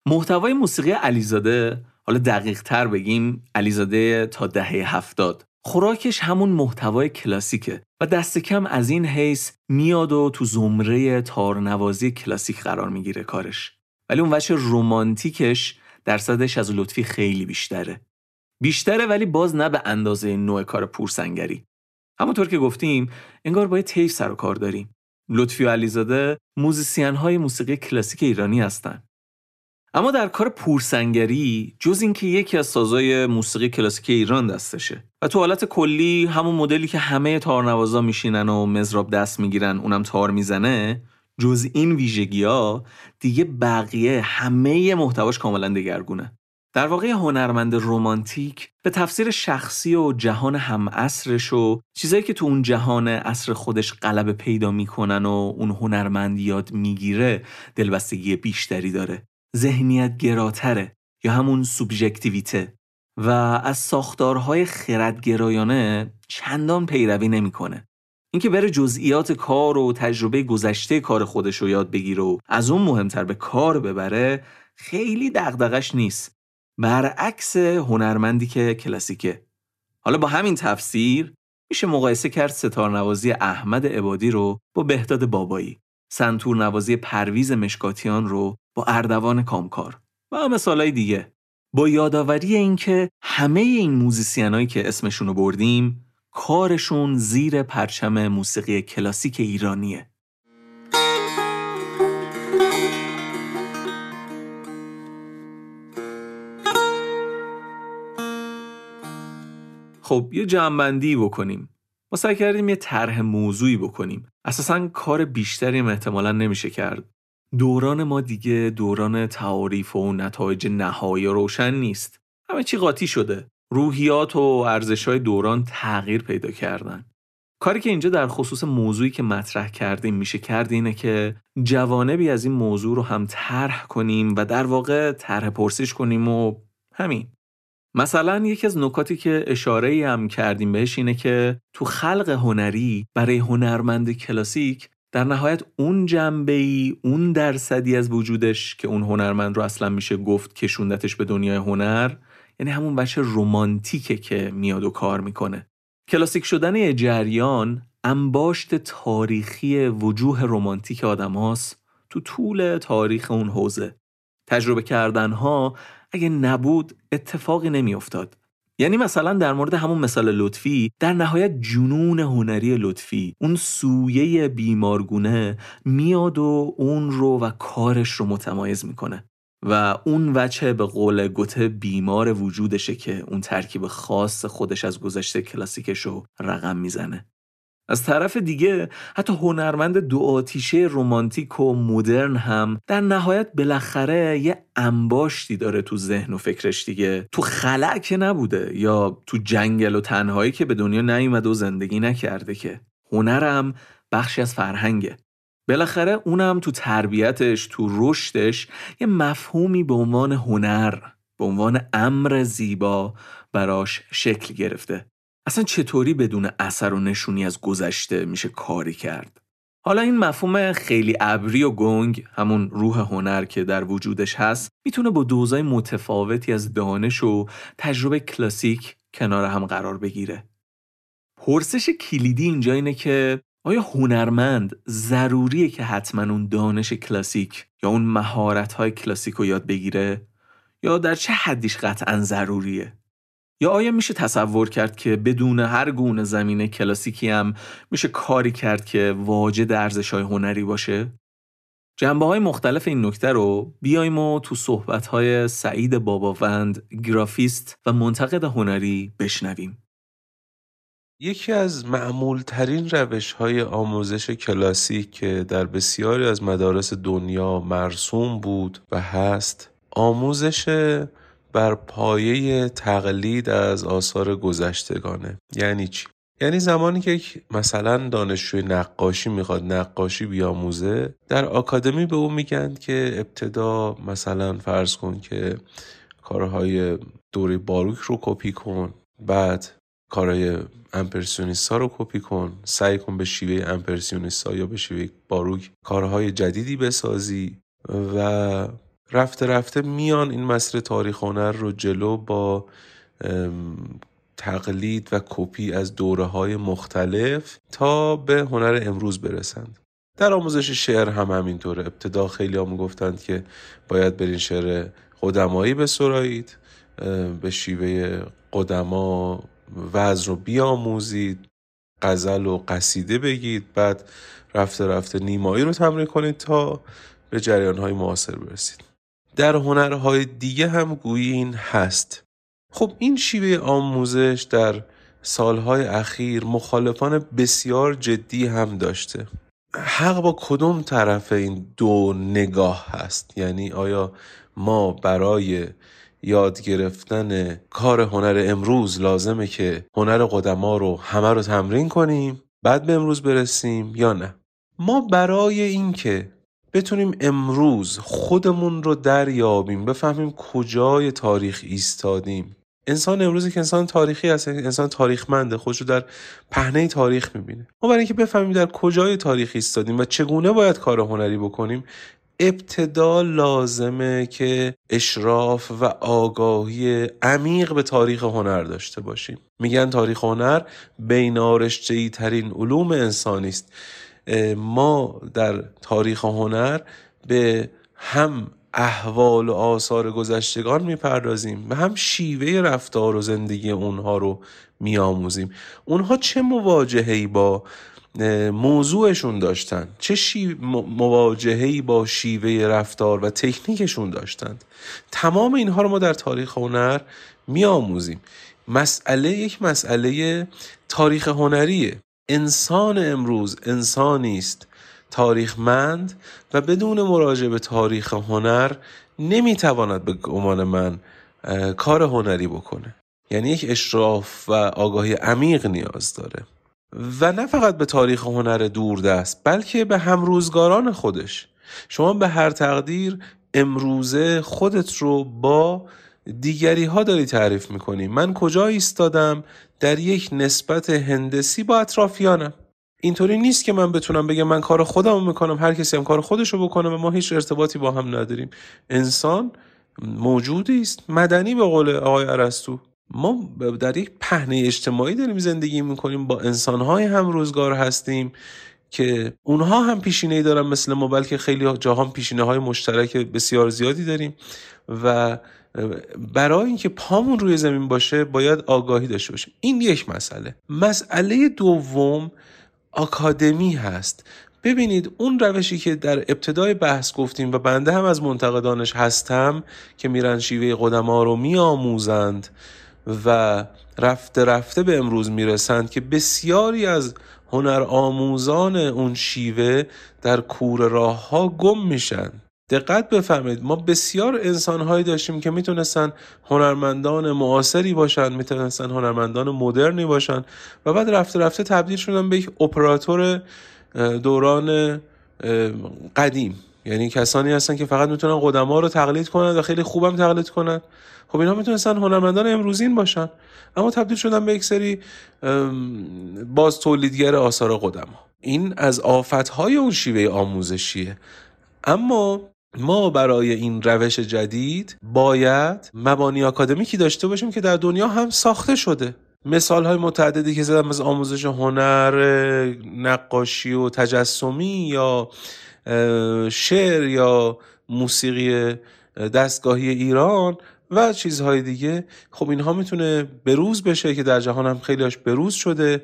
محتوای موسیقی علیزاده حالا دقیق تر بگیم علیزاده تا دهه هفتاد. خوراکش همون محتوای کلاسیکه و دست کم از این حیث میاد و تو زمره تارنوازی کلاسیک قرار می‌گیره کارش. ولی اون وجه رومانتیکش درصدش از لطفی خیلی بیشتره. بیشتره ولی باز نه به اندازه نوع کار پورسنگری. همونطور که گفتیم انگار باید تیف سر و کار داریم. لطفی و علیزاده موزیسین های موسیقی کلاسیک ایرانی هستند اما در کار پورسنگری جز اینکه یکی از سازای موسیقی کلاسیک ایران دستشه. و تو حالت کلی همون مدلی که همه تارنوازا میشینن و مزراب دست می‌گیرن اونم تار می‌زنه جز این ویژگی ها دیگه بقیه همه محتواش کاملا دگرگونه. در واقع هنرمند رومانتیک به تفسیر شخصی و جهان هم اصرش و چیزایی که تو اون جهان اصر خودش غلبه پیدا می‌کنن و اون هنرمند یاد می‌گیره دلبستگی بیشتری داره. ذهنیت گراتره یا همون سوبژکتیویته و از ساختارهای خردگرایانه چندان پیروی نمی‌کنه. اینکه بره جزئیات کار و تجربه گذشته کار خودش رو یاد بگیره و از اون مهمتر به کار ببره خیلی دغدغش نیست. برعکس هنرمندی که کلاسیکه. حالا با همین تفسیر میشه مقایسه کرد ستارنوازی احمد عبادی رو با بهداد بابایی. سنتور نوازی پرویز مشکاتیان رو با اردوان کامکار و مثالای دیگه. با یادآوری اینکه همه این موزیسینایی که اسمشون رو بردیم کارشون زیر پرچم موسیقی کلاسیک ایرانیه. خب یه جمعبندی بکنیم. ما سعی کردیم یه طرح موضوعی بکنیم. اساسا کار بیشتری احتمالا نمیشه کرد. دوران ما دیگه دوران تعاریف و نتایج نهایی روشن نیست. همه چی قاطی شده. روحیات و ارزش های دوران تغییر پیدا کردن. کاری که اینجا در خصوص موضوعی که مطرح کردیم میشه کرد اینه که جوانبی از این موضوع رو هم طرح کنیم و در واقع طرح پرسش کنیم و همین. مثلا یکی از نکاتی که اشاره ای هم کردیم بهش اینه که تو خلق هنری برای هنرمند کلاسیک در نهایت اون جنبه ای اون درصدی از وجودش که اون هنرمند رو اصلا میشه گفت کشوندتش به دنیای هنر یعنی همون بچه رومانتیکه که میاد و کار می‌کنه. کلاسیک شدن یه جریان انباشت تاریخی وجوه رومانتیک آدم تو طول تاریخ اون حوزه. تجربه کردنها اگه نبود اتفاقی نمیافتاد. یعنی مثلا در مورد همون مثال لطفی در نهایت جنون هنری لطفی اون سویه بیمارگونه میاد و اون رو و کارش رو متمایز می‌کنه و اون وچه به قول گوته بیمار وجودشه که اون ترکیب خاص خودش از گذشته کلاسیکش رو رقم می‌زنه. از طرف دیگه حتی هنرمند دو آتیشه رومانتیک و مدرن هم در نهایت بالاخره یه انباشتی داره تو ذهن و فکرش دیگه. تو خلع که نبوده یا تو جنگل و تنهایی که به دنیا نیومده و زندگی نکرده که. هنرم بخشی از فرهنگه. بالاخره اونم تو تربیتش تو رشدش یه مفهومی به عنوان هنر به عنوان امر زیبا براش شکل گرفته. اصلا چطوری بدون اثر و نشونی از گذشته میشه کاری کرد؟ حالا این مفهوم خیلی ابری و گنگ همون روح هنر که در وجودش هست می‌تونه با دوزای متفاوتی از دانش و تجربه کلاسیک کنار هم قرار بگیره. پرسش کلیدی اینجا اینه که آیا هنرمند ضروریه که حتما اون دانش کلاسیک یا اون مهارت های کلاسیک رو یاد بگیره؟ یا در چه حدیش قطعا ضروریه؟ یا آیا میشه تصور کرد که بدون هر گونه زمینه کلاسیکی هم میشه کاری کرد که واجد ارزش های هنری باشه؟ جنبه های مختلف این نکته رو بیایم و تو صحبت های سعید باباوند گرافیست و منتقد هنری بشنویم. یکی از معمول ترین روش های آموزش کلاسیک که در بسیاری از مدارس دنیا مرسوم بود و هست آموزش بر پایه تقلید از آثار گذشتگانه. یعنی چی؟ یعنی زمانی که مثلا دانشجوی نقاشی می‌خواد نقاشی بیاموزه در آکادمی به او میگن که ابتدا مثلا فرض کن که کارهای دوره باروک رو کپی کن بعد کارهای امپرسیونیست رو کپی کن سعی کن به شیوه امپرسیونیست یا به شیوه باروک کارهای جدیدی بسازی و رفته رفته میان این مسیر تاریخ هنر رو جلو با تقلید و کپی از دوره های مختلف تا به هنر امروز برسند. در آموزش شعر هم همینطوره. ابتدا خیلی هم گفتند که باید برین شعر قدمایی بسرایید به شیوه قدما وزن رو بیاموزید غزل و قصیده بگید بعد رفته رفته نیمایی رو تمرین کنید تا به جریان های معاصر برسید. در هنرهای دیگه هم گویی این هست. خب این شیوه آموزش در سالهای اخیر مخالفان بسیار جدی هم داشته. حق با کدوم طرف این دو نگاه هست؟ یعنی آیا ما برای یاد گرفتن کار هنر امروز لازمه که هنر قدما رو همه رو تمرین کنیم بعد به امروز برسیم یا نه؟ ما برای اینکه بتونیم امروز خودمون رو دریابیم. بفهمیم کجای تاریخ ایستادیم. انسان امروزی که انسان تاریخی هست انسان تاریخمنده خودش رو در پهنه تاریخ می‌بینه. ما برای اینکه بفهمیم در کجای تاریخ ایستادیم و چگونه باید کار هنری بکنیم ابتدا لازمه که اشراف و آگاهی عمیق به تاریخ هنر داشته باشیم. میگن تاریخ هنر بینارشتهی ترین علوم انسانی است. ما در تاریخ هنر به هم احوال و آثار گذشتگان می‌پردازیم و هم شیوه رفتار و زندگی اونها رو میآموزیم. اونها چه مواجههی با موضوعشون داشتن؟ چه شی... مواجههی با شیوه رفتار و تکنیکشون داشتند؟ تمام اینها رو ما در تاریخ هنر میآموزیم. مسئله یک مسئله تاریخ هنریه. انسان امروز انسانی است تاریخمند و بدون مراجعه به تاریخ هنر نمی‌تواند به گمان من کار هنری بکنه. یعنی یک اشراف و آگاهی عمیق نیاز داره. و نه فقط به تاریخ هنر دوردست بلکه به همروزگاران خودش. شما به هر تقدیر امروزه خودت رو با دیگری ها داری تعریف می‌کنی. من کجا ایستادم؟ در یک نسبت هندسی با اطرافیانم. اینطوری نیست که من بتونم بگم من کار خودم می‌کنم هر کسی هم کار خودش رو بکنه و ما هیچ ارتباطی با هم نداریم. انسان موجودی است مدنی به قول آقای ارسطو. ما در یک پهنه اجتماعی داریم زندگی می‌کنیم با انسانهای هم روزگار هستیم که اونها هم پیشینه دارن مثل ما بلکه خیلی جاها پیشینه های مشترک بسیار زیادی داریم و برای اینکه پامون روی زمین باشه باید آگاهی داشته باشیم. این یک مسئله. مسئله دوم آکادمی هست. ببینید اون روشی که در ابتدای بحث گفتیم و بنده هم از منتقدانش هستم که میرن شیوه قدما رو میآموزند و رفته رفته به امروز می‌رسند که بسیاری از هنر آموزان اون شیوه در کور راه ها گم میشن. دقت بفهمید. ما بسیار انسانهایی داشتیم که می‌تونستن هنرمندان معاصری باشن می‌تونستن هنرمندان مدرنی باشن و بعد رفته رفته تبدیل شدن به یک اپراتور دوران قدیم. یعنی کسانی هستن که فقط می‌تونن قدما رو تقلید کنن و خیلی خوبم تقلید کنن. خب اینا می‌تونستن هنرمندان امروزین باشن. اما تبدیل شدن به یک سری باز تولیدگر آثار قدما. این از آفتهای اون شیوه آموزشیه. اما ما برای این روش جدید باید مبانی آکادمیکی داشته باشیم که در دنیا هم ساخته شده. مثال های متعددی که زدم از آموزش هنر نقاشی و تجسمی یا شعر یا موسیقی دستگاهی ایران و چیزهای دیگه. خب اینها می‌تونه بروز بشه که در جهان هم خیلیاش بروز شده.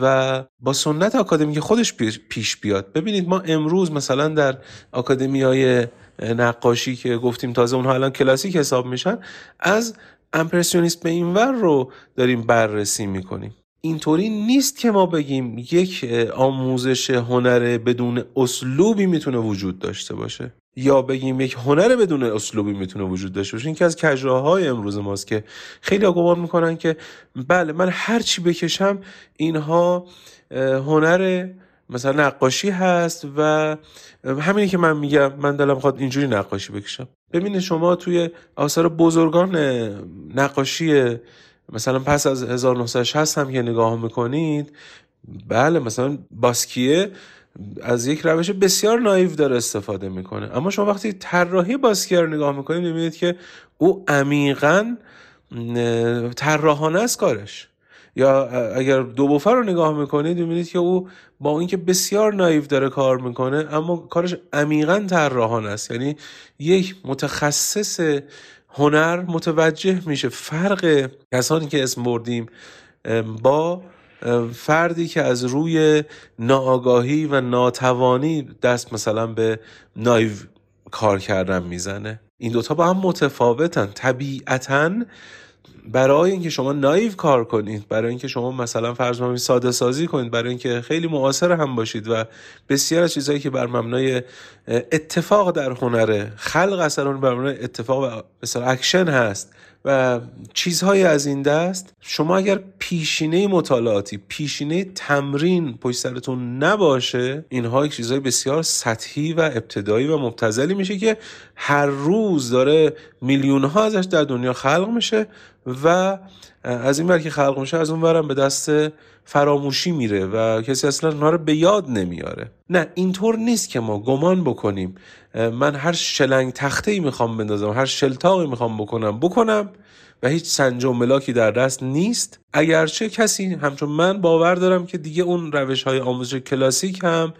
و با سنت آکادمی خودش پیش بیاد. ببینید ما امروز مثلا در آکادمی های نقاشی که گفتیم تازه اونها الان کلاسیک حساب میشن از امپرسیونیست به اینور رو داریم بررسی می‌کنیم. اینطوری نیست که ما بگیم یک آموزش هنر بدون اسلوبی می‌تونه وجود داشته باشه. یا بگیم یک هنر بدون اسلوبی می‌تونه وجود داشته باشه. این که از کجراهای امروز ماست که خیلی گمان می‌کنن که بله من هر چی بکشم اینها هنر مثلا نقاشی هست و همینی که من میگم من دلم خواد اینجوری نقاشی بکشم. ببینید شما توی آثار بزرگان نقاشی مثلا پس از 1960 هم که نگاه می‌کنید بله مثلا باسکیه از یک روش بسیار نایو داره استفاده می‌کنه. اما شما وقتی طراحی باسکیه رو نگاه می‌کنید می‌بینید که او عمیقا طراحانه است کارش. یا اگر دو بوفر رو نگاه می‌کنید می‌بینید که او با اینکه بسیار نایو داره کار می‌کنه اما کارش عمیقا طراحانه است. یعنی یک متخصص هنر متوجه میشه. فرق کسانی که اسم بردیم با فردی که از روی ناآگاهی و ناتوانی دست مثلا به نایو کار کردن می‌زنه. این دوتا با هم متفاوتن. طبیعتا برای اینکه شما نایو کار کنید برای اینکه شما مثلا فرض کنید ساده سازی کنید برای اینکه خیلی معاصر هم باشید و بسیار از چیزهایی که بر مبنای اتفاق در هنره خلق اثر بر مبنای اتفاق مثلا اکشن هست و چیزهای از این دست. شما اگر پیشینه مطالعاتی پیشینه تمرین پشت سرتون نباشه اینها چیزهای بسیار سطحی و ابتدایی و مبتذلی میشه که هر روز داره میلیون ها ازش در دنیا خلق میشه و از این ور که خلق میشه از اون ورم به دست فراموشی میره و کسی اصلا اونها رو به یاد نمیاره. نه اینطور نیست که ما گمان بکنیم من هر شلنگ تخته ای می‌خوام بندازم هر شلتاقی می‌خوام بکنم بکنم و هیچ سنج و ملاکی در دست نیست. اگرچه کسی همچون من باور دارم که دیگه اون روش های آموزش کلاسیک هم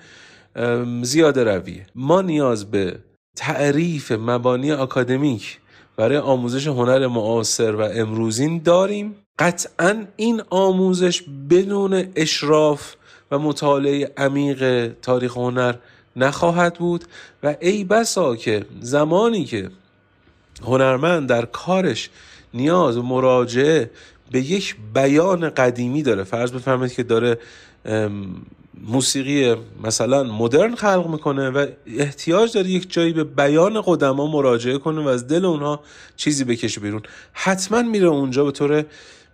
زیاده رویه. ما نیاز به تعریف مبانی اکادمیک برای آموزش هنر معاصر و امروزین داریم. قطعا این آموزش بدون اشراف و مطالعه عمیق تاریخ هنر نخواهد بود و ای بسا که زمانی که هنرمند در کارش نیاز و مراجعه به یک بیان قدیمی داره. فرض بفرمایید که داره موسیقی مثلا مدرن خلق می‌کنه و احتیاج داره یک جایی به بیان قدما مراجعه کنه و از دل اونها چیزی بکشه بیرون. حتما میره اونجا به طور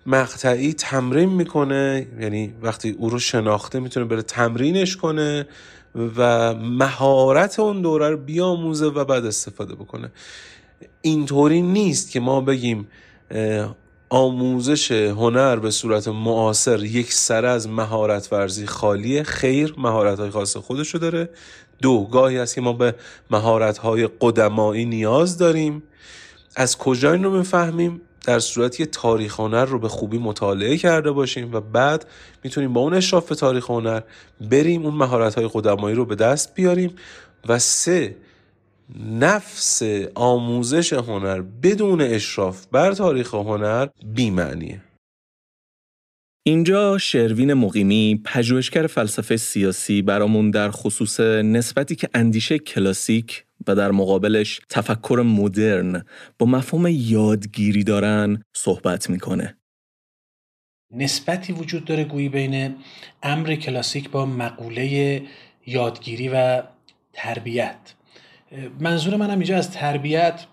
مقطعی تمرین می‌کنه یعنی وقتی او رو شناخته می‌تونه بره تمرینش کنه و مهارت اون دوره رو بیاموزه و بعد استفاده بکنه. اینطوری نیست که ما بگیم آموزش هنر به صورت معاصر یک سر از مهارت ورزی خالیه خیر مهارت های خاص خودشو داره. دو گاهی است که ما به مهارت های قدمایی نیاز داریم. از کجا این رو می‌فهمیم در صورتی که تاریخ هنر رو به خوبی مطالعه کرده باشیم و بعد می‌تونیم با اون اشراف تاریخ هنر بریم اون مهارت های قدمایی رو به دست بیاریم. و سه نفس آموزش هنر بدون اشراف بر تاریخ هنر بیمعنیه اینجا شروین مقیمی پژوهشگر فلسفه سیاسی برامون در خصوص نسبتی که اندیشه کلاسیک و در مقابلش تفکر مدرن با مفهوم یادگیری دارن صحبت می‌کنه. نسبتی وجود داره گویی بین امر کلاسیک با مقوله یادگیری و تربیت منظور منم اینجا از تربیت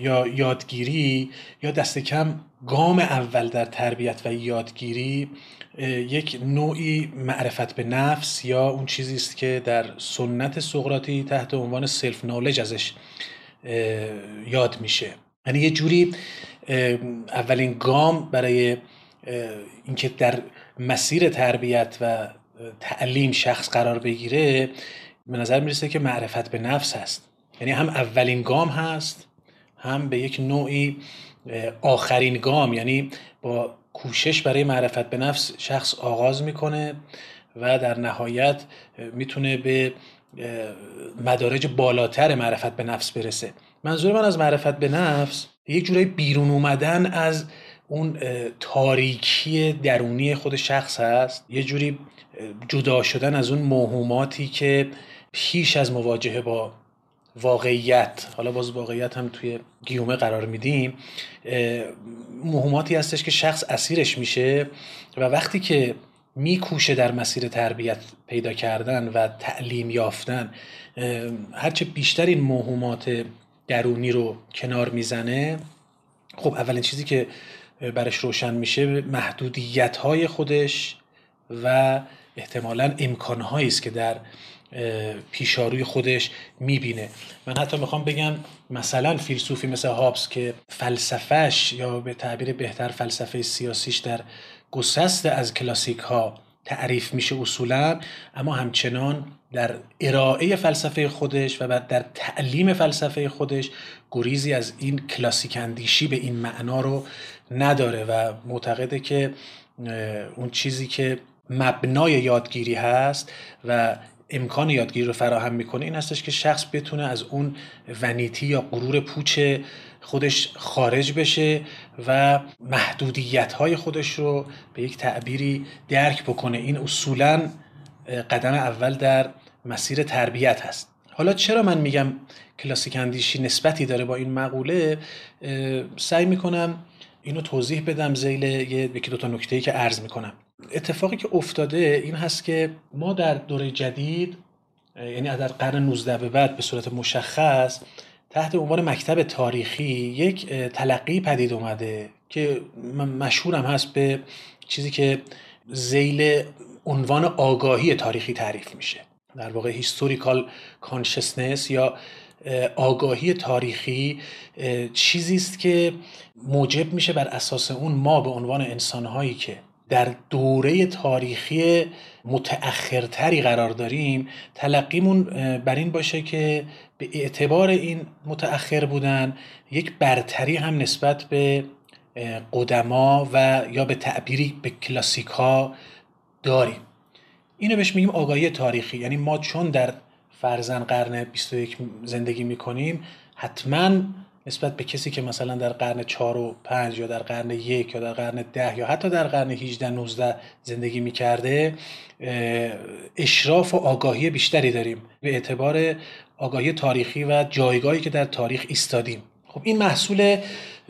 یا یادگیری یا دست کم گام اول در تربیت و یادگیری یک نوعی معرفت به نفس یا اون چیزی است که در سنت سقراطی تحت عنوان سلف نالج ازش یاد میشه. یعنی یه جوری اولین گام برای اینکه در مسیر تربیت و تعلیم شخص قرار بگیره به نظر می‌رسه که معرفت به نفس هست. یعنی هم اولین گام هست هم به یک نوعی آخرین گام. یعنی با کوشش برای معرفت به نفس شخص آغاز می‌کنه و در نهایت می‌تونه به مدارج بالاتر معرفت به نفس برسه. منظور من از معرفت به نفس یک جورایی بیرون اومدن از اون تاریکی درونی خود شخص هست. یه جوری جدا شدن از اون موهوماتی که پیش از مواجهه با واقعیت حالا باز واقعیت هم توی گیومه قرار میدیم مهماتی هستش که شخص اسیرش میشه و وقتی که میکوشه در مسیر تربیت پیدا کردن و تعلیم یافتن هرچه بیشتر این موهومات درونی رو کنار می‌زنه خب اولین چیزی که برش روشن میشه محدودیت های خودش و احتمالا امکانهایی است که در پیشاروی خودش می‌بینه. من حتی می‌خوام بگم مثلا فیلسوفی مثل هابس که فلسفهش یا به تعبیر بهتر فلسفه سیاسیش در گسست از کلاسیک ها تعریف میشه اصولا اما همچنان در ارائه فلسفه خودش و در تعلیم فلسفه خودش گریزی از این کلاسیک اندیشی به این معنا رو نداره و معتقده که اون چیزی که مبنای یادگیری هست و امکان یادگیری رو فراهم می‌کنه این هستش که شخص بتونه از اون ونیتی یا غرور پوچ خودش خارج بشه و محدودیت های خودش رو به یک تعبیری درک بکنه. این اصولا قدم اول در مسیر تربیت هست. حالا چرا من میگم کلاسیک اندیشی نسبتی داره با این مقوله؟ سعی می‌کنم اینو توضیح بدم زیل یکی دو تا نکته که عرض می‌کنم. اتفاقی که افتاده این هست که ما در دوره جدید یعنی در قرن 19 به بعد به صورت مشخص تحت عنوان مکتب تاریخی یک تلقی پدید اومده که مشهورم هست به چیزی که زیل عنوان آگاهی تاریخی تعریف میشه. در واقع هیستوریکال کانشسنس یا آگاهی تاریخی چیزی است که موجب میشه بر اساس اون ما به عنوان انسانهایی که در دوره تاریخی متأخرتری قرار داریم. تلقیمون بر این باشه که به اعتبار این متأخر بودن یک برتری هم نسبت به قدما و یا به تعبیری به کلاسیک ها داریم. اینو بهش میگیم آگاهی تاریخی. یعنی ما چون در فرزن قرن 21 زندگی می‌کنیم حتما نسبت به کسی که مثلا در قرن 4 و 5 یا در قرن یک یا در قرن 10 یا حتی در قرن 18 19 زندگی می‌کرده اشراف و آگاهی بیشتری داریم به اعتبار آگاهی تاریخی و جایگاهی که در تاریخ ایستادیم. خب این محصول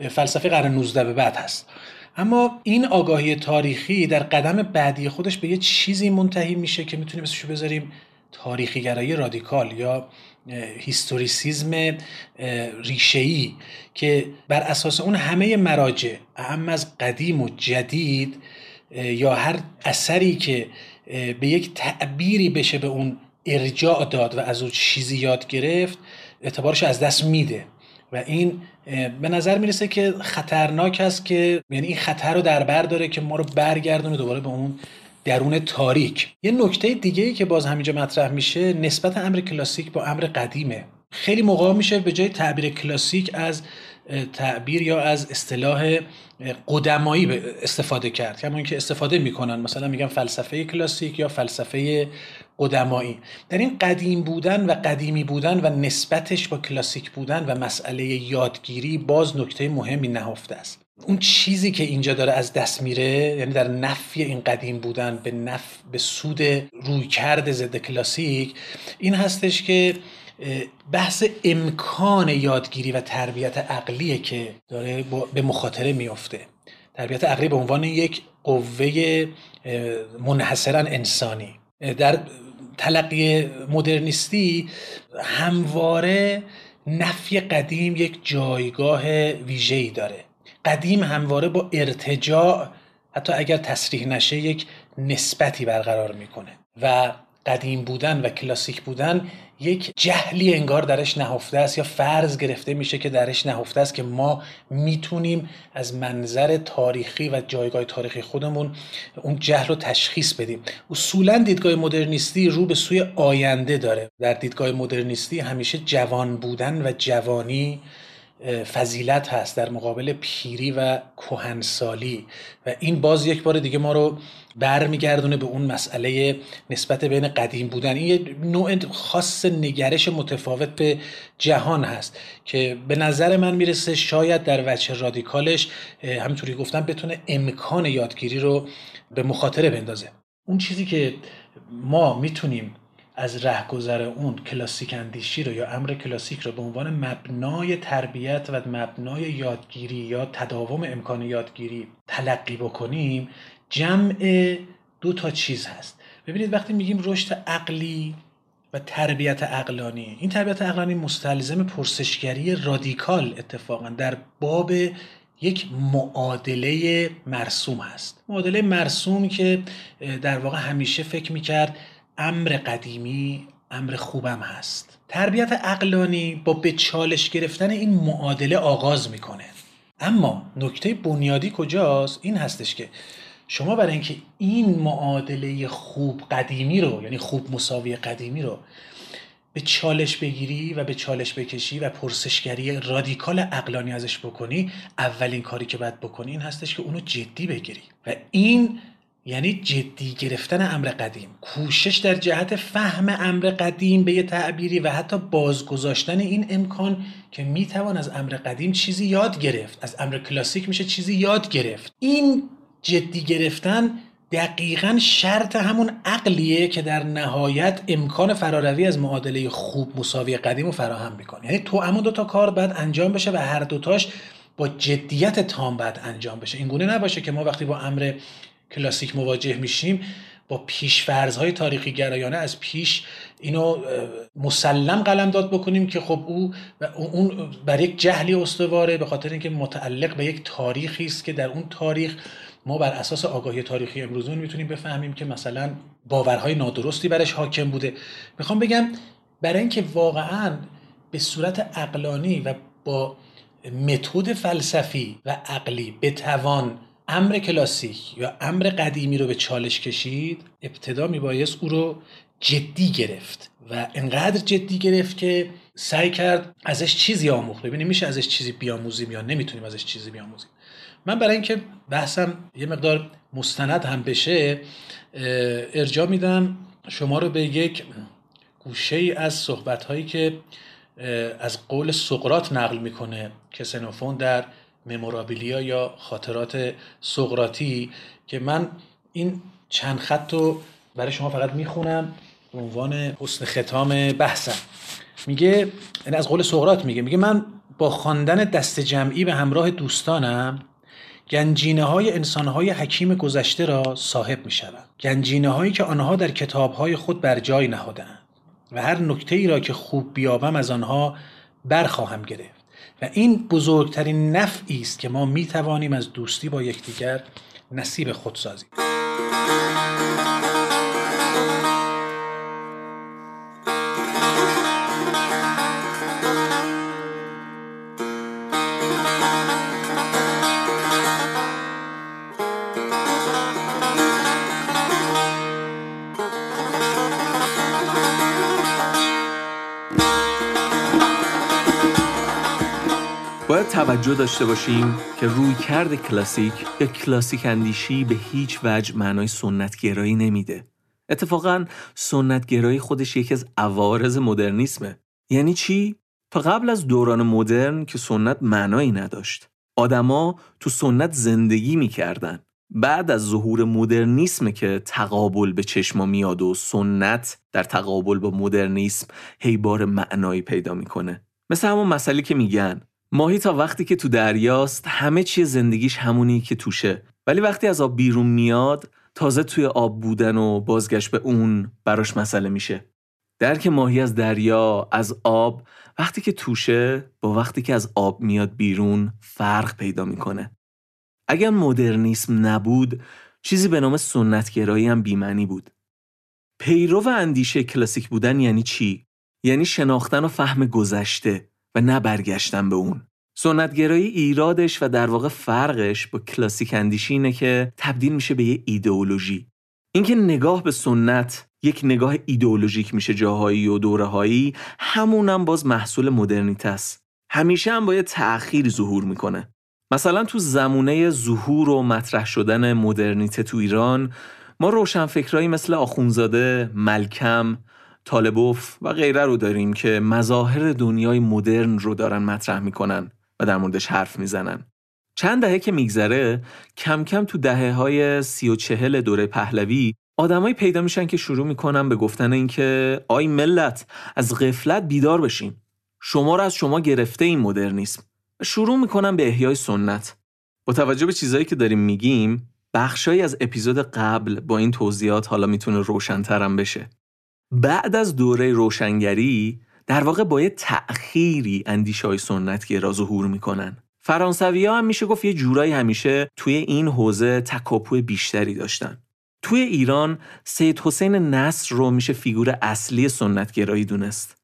فلسفه قرن 19 به بعد هست. اما این آگاهی تاریخی در قدم بعدی خودش به یه چیزی منتهی میشه که می‌تونیم اسمشو بذاریم تاریخی گرایی رادیکال یا هیستوریسیزم ریشه‌ای که بر اساس اون همه مراجع اهم از قدیم و جدید یا هر اثری که به یک تعبیری بشه به اون ارجاع داد و از اون چیزی یاد گرفت اعتبارش از دست میده. و این به نظر می‌رسه که خطرناک است که یعنی این خطر رو در بر داره که ما رو برگردونه دوباره به اون درون تاریک. یه نکته دیگه ای که باز همینجا مطرح میشه نسبت امر کلاسیک با امر قدیمه. خیلی موقع میشه به جای تعبیر کلاسیک از تعبیر یا از اصطلاح قدمایی استفاده کرد. کما اینکه استفاده می‌کنن. مثلا میگن فلسفه کلاسیک یا فلسفه قدمایی. در این قدیم بودن و قدیمی بودن و نسبتش با کلاسیک بودن و مسئله یادگیری باز نکته مهمی نهفته است. اون چیزی که اینجا داره از دست میره یعنی در نفی این قدیم بودن به نف به سود رویکرد ضد کلاسیک این هستش که بحث امکان یادگیری و تربیت عقلیه که داره به مخاطره میافته. تربیت عقلی به عنوان یک قوه منحصرا انسانی. در تلقی مدرنیستی همواره نفی قدیم یک جایگاه ویژه‌ای داره. قدیم همواره با ارتجاع حتی اگر تصریح نشه یک نسبتی برقرار می‌کنه. و قدیم بودن و کلاسیک بودن یک جهلی انگار درش نهفته است یا فرض گرفته میشه که درش نهفته است که ما می‌تونیم از منظر تاریخی و جایگاه تاریخی خودمون اون جهل رو تشخیص بدیم. اصولا دیدگاه مدرنیستی رو به سوی آینده داره. در دیدگاه مدرنیستی همیشه جوان بودن و جوانی فضیلت هست در مقابل پیری و کهنسالی. و این باز یک بار دیگه ما رو برمیگردونه به اون مسئله نسبت بین قدیم بودن. این یه نوع خاص نگرش متفاوت به جهان هست که به نظر من می‌رسه شاید در وجه رادیکالش همینطوری گفتم بتونه امکان یادگیری رو به مخاطره بندازه. اون چیزی که ما می‌تونیم از رهگذر اون کلاسیک اندیشی رو یا امر کلاسیک رو به عنوان مبنای تربیت و مبنای یادگیری یا تداوم امکان یادگیری تلقی بکنیم جمع دو تا چیز هست. ببینید وقتی میگیم رشد عقلی و تربیت عقلانی این تربیت عقلانی مستلزم پرسشگری رادیکال اتفاقا در باب یک معادله مرسوم هست. معادله مرسوم که در واقع همیشه فکر می‌کرد امر قدیمی امر خوبم هست. تربیت اقلانی با به چالش گرفتن این معادله آغاز می‌کنه. اما نکته بنیادی کجاست؟ این هستش که شما برای اینکه این معادله خوب قدیمی رو یعنی خوب مساوی قدیمی رو به چالش بگیری و به چالش بکشی و پرسشگری رادیکال اقلانی ازش بکنی اولین کاری که باید بکنی این هستش که اونو جدی بگیری. و این یعنی جدی گرفتن امر قدیم. کوشش در جهت فهم امر قدیم به یه تعبیری و حتی بازگذاشتن این امکان که می‌توان از امر قدیم چیزی یاد گرفت. از امر کلاسیک میشه چیزی یاد گرفت. این جدی گرفتن دقیقا شرط همون عقلیه که در نهایت امکان فراروی از معادله خوب مساوی قدیم رو فراهم می‌کنه. یعنی تو همون دوتا کار باید انجام بشه و هر دوتاش با جدیت تام باید انجام بشه. اینگونه نباشه که ما وقتی با امر کلاسیک مواجه میشیم با های تاریخی گرایانه از پیش اینو مسلم قلم داد بکنیم که خب او اون بر یک جهلی استواره به خاطر اینکه متعلق به یک تاریخی است که در اون تاریخ ما بر اساس آگاهی تاریخی امروزون می‌تونیم بفهمیم که مثلا باورهای نادرستی برش حاکم بوده. می‌خوام بگم برای اینکه واقعا به صورت اقلانی و با متد فلسفی و عقلی بتوان امر کلاسیک یا امر قدیمی رو به چالش کشید ابتدا میبایست او رو جدی گرفت و انقدر جدی گرفت که سعی کرد ازش چیزی آموخت. ببینیم میشه ازش چیزی بیاموزیم یا نمی‌تونیم ازش چیزی بیاموزیم. من برای اینکه بحثم یه مقدار مستند هم بشه ارجاع میدم شما رو به یک گوشه ای از صحبت هایی که از قول سقرات نقل می‌کنه کسنوفون در ممورابیلیا یا خاطرات سقراطی که من این چند خط رو برای شما فقط می‌خونم به عنوان حسن ختام بحثم میگه یعنی از قول سقرات میگه میگه من با خواندن دست جمعی به همراه دوستانم گنجینه های انسان های حکیم گذشته را صاحب می شود. گنجینه هایی که آنها در کتاب های خود بر جای نهادند و هر نکته ای را که خوب بیابم از آنها برخواهم گرفت و این بزرگترین نفعی است که ما می توانیم از دوستی با یکدیگر نصیب خود سازیم توجه داشته باشیم که روی کرد کلاسیک یا کلاسیک اندیشی به هیچ وجه معنای سنتگرایی نمیده. اتفاقا سنتگرایی خودش یکی از عوارض مدرنیسمه. یعنی چی؟ تا قبل از دوران مدرن که سنت معنایی نداشت. آدما تو سنت زندگی می‌کردن. بعد از ظهور مدرنیسم که تقابل به چشما میاد و سنت در تقابل با مدرنیسم هی بار معنایی پیدا می‌کنه. مثل همون مسئله که میگن ماهی تا وقتی که تو دریاست همه چیه زندگیش همونی که توشه. ولی وقتی از آب بیرون میاد تازه توی آب بودن و بازگشت به اون براش مسئله میشه. درک ماهی از دریا از آب وقتی که توشه با وقتی که از آب میاد بیرون فرق پیدا می‌کنه. اگر مدرنیسم نبود چیزی به نام سنتگرایی هم بیمنی بود. پیرو و اندیشه کلاسیک بودن یعنی چی؟ یعنی شناختن و فهم گذشته. و نه برگشتن به اون. سنتگرایی ایرادش و در واقع فرقش با کلاسیک اندیشی اینه که تبدیل میشه به یه ایدئولوژی. اینکه نگاه به سنت یک نگاه ایدئولوژیک میشه جاهایی و دورههایی همونم باز محصول مدرنیته است. همیشه هم با یه تأخیر ظهور می‌کنه. مثلا تو زمونه ظهور و مطرح شدن مدرنیته تو ایران ما روشنفکرایی مثل آخونزاده، ملکم، طالبوف و غیره رو داریم که مظاهر دنیای مدرن رو دارن مطرح می‌کنن و در موردش حرف می‌زنن. چند دهه که میگذره کم کم تو دهه های سی و چهل دوره پهلوی آدمایی پیدا میشن که شروع می‌کنن به گفتن اینکه آی ملت از غفلت بیدار بشین. شما رو از شما گرفته این مدرنیسم. شروع می‌کنن به احیای سنت. با توجه به چیزهایی که داریم میگیم بخشایی از اپیزود قبل با این توضیحات حالا می‌تونه روشنترم بشه. بعد از دوره روشنگری در واقع با یه تأخیری اندیشه های سنتگرا ظهور می‌کنن فرانسوی ها هم میشه گفت یه جورایی همیشه توی این حوزه تکاپوی بیشتری داشتن. توی ایران سید حسین نصر رو میشه فیگور اصلی سنتگرایی دونست.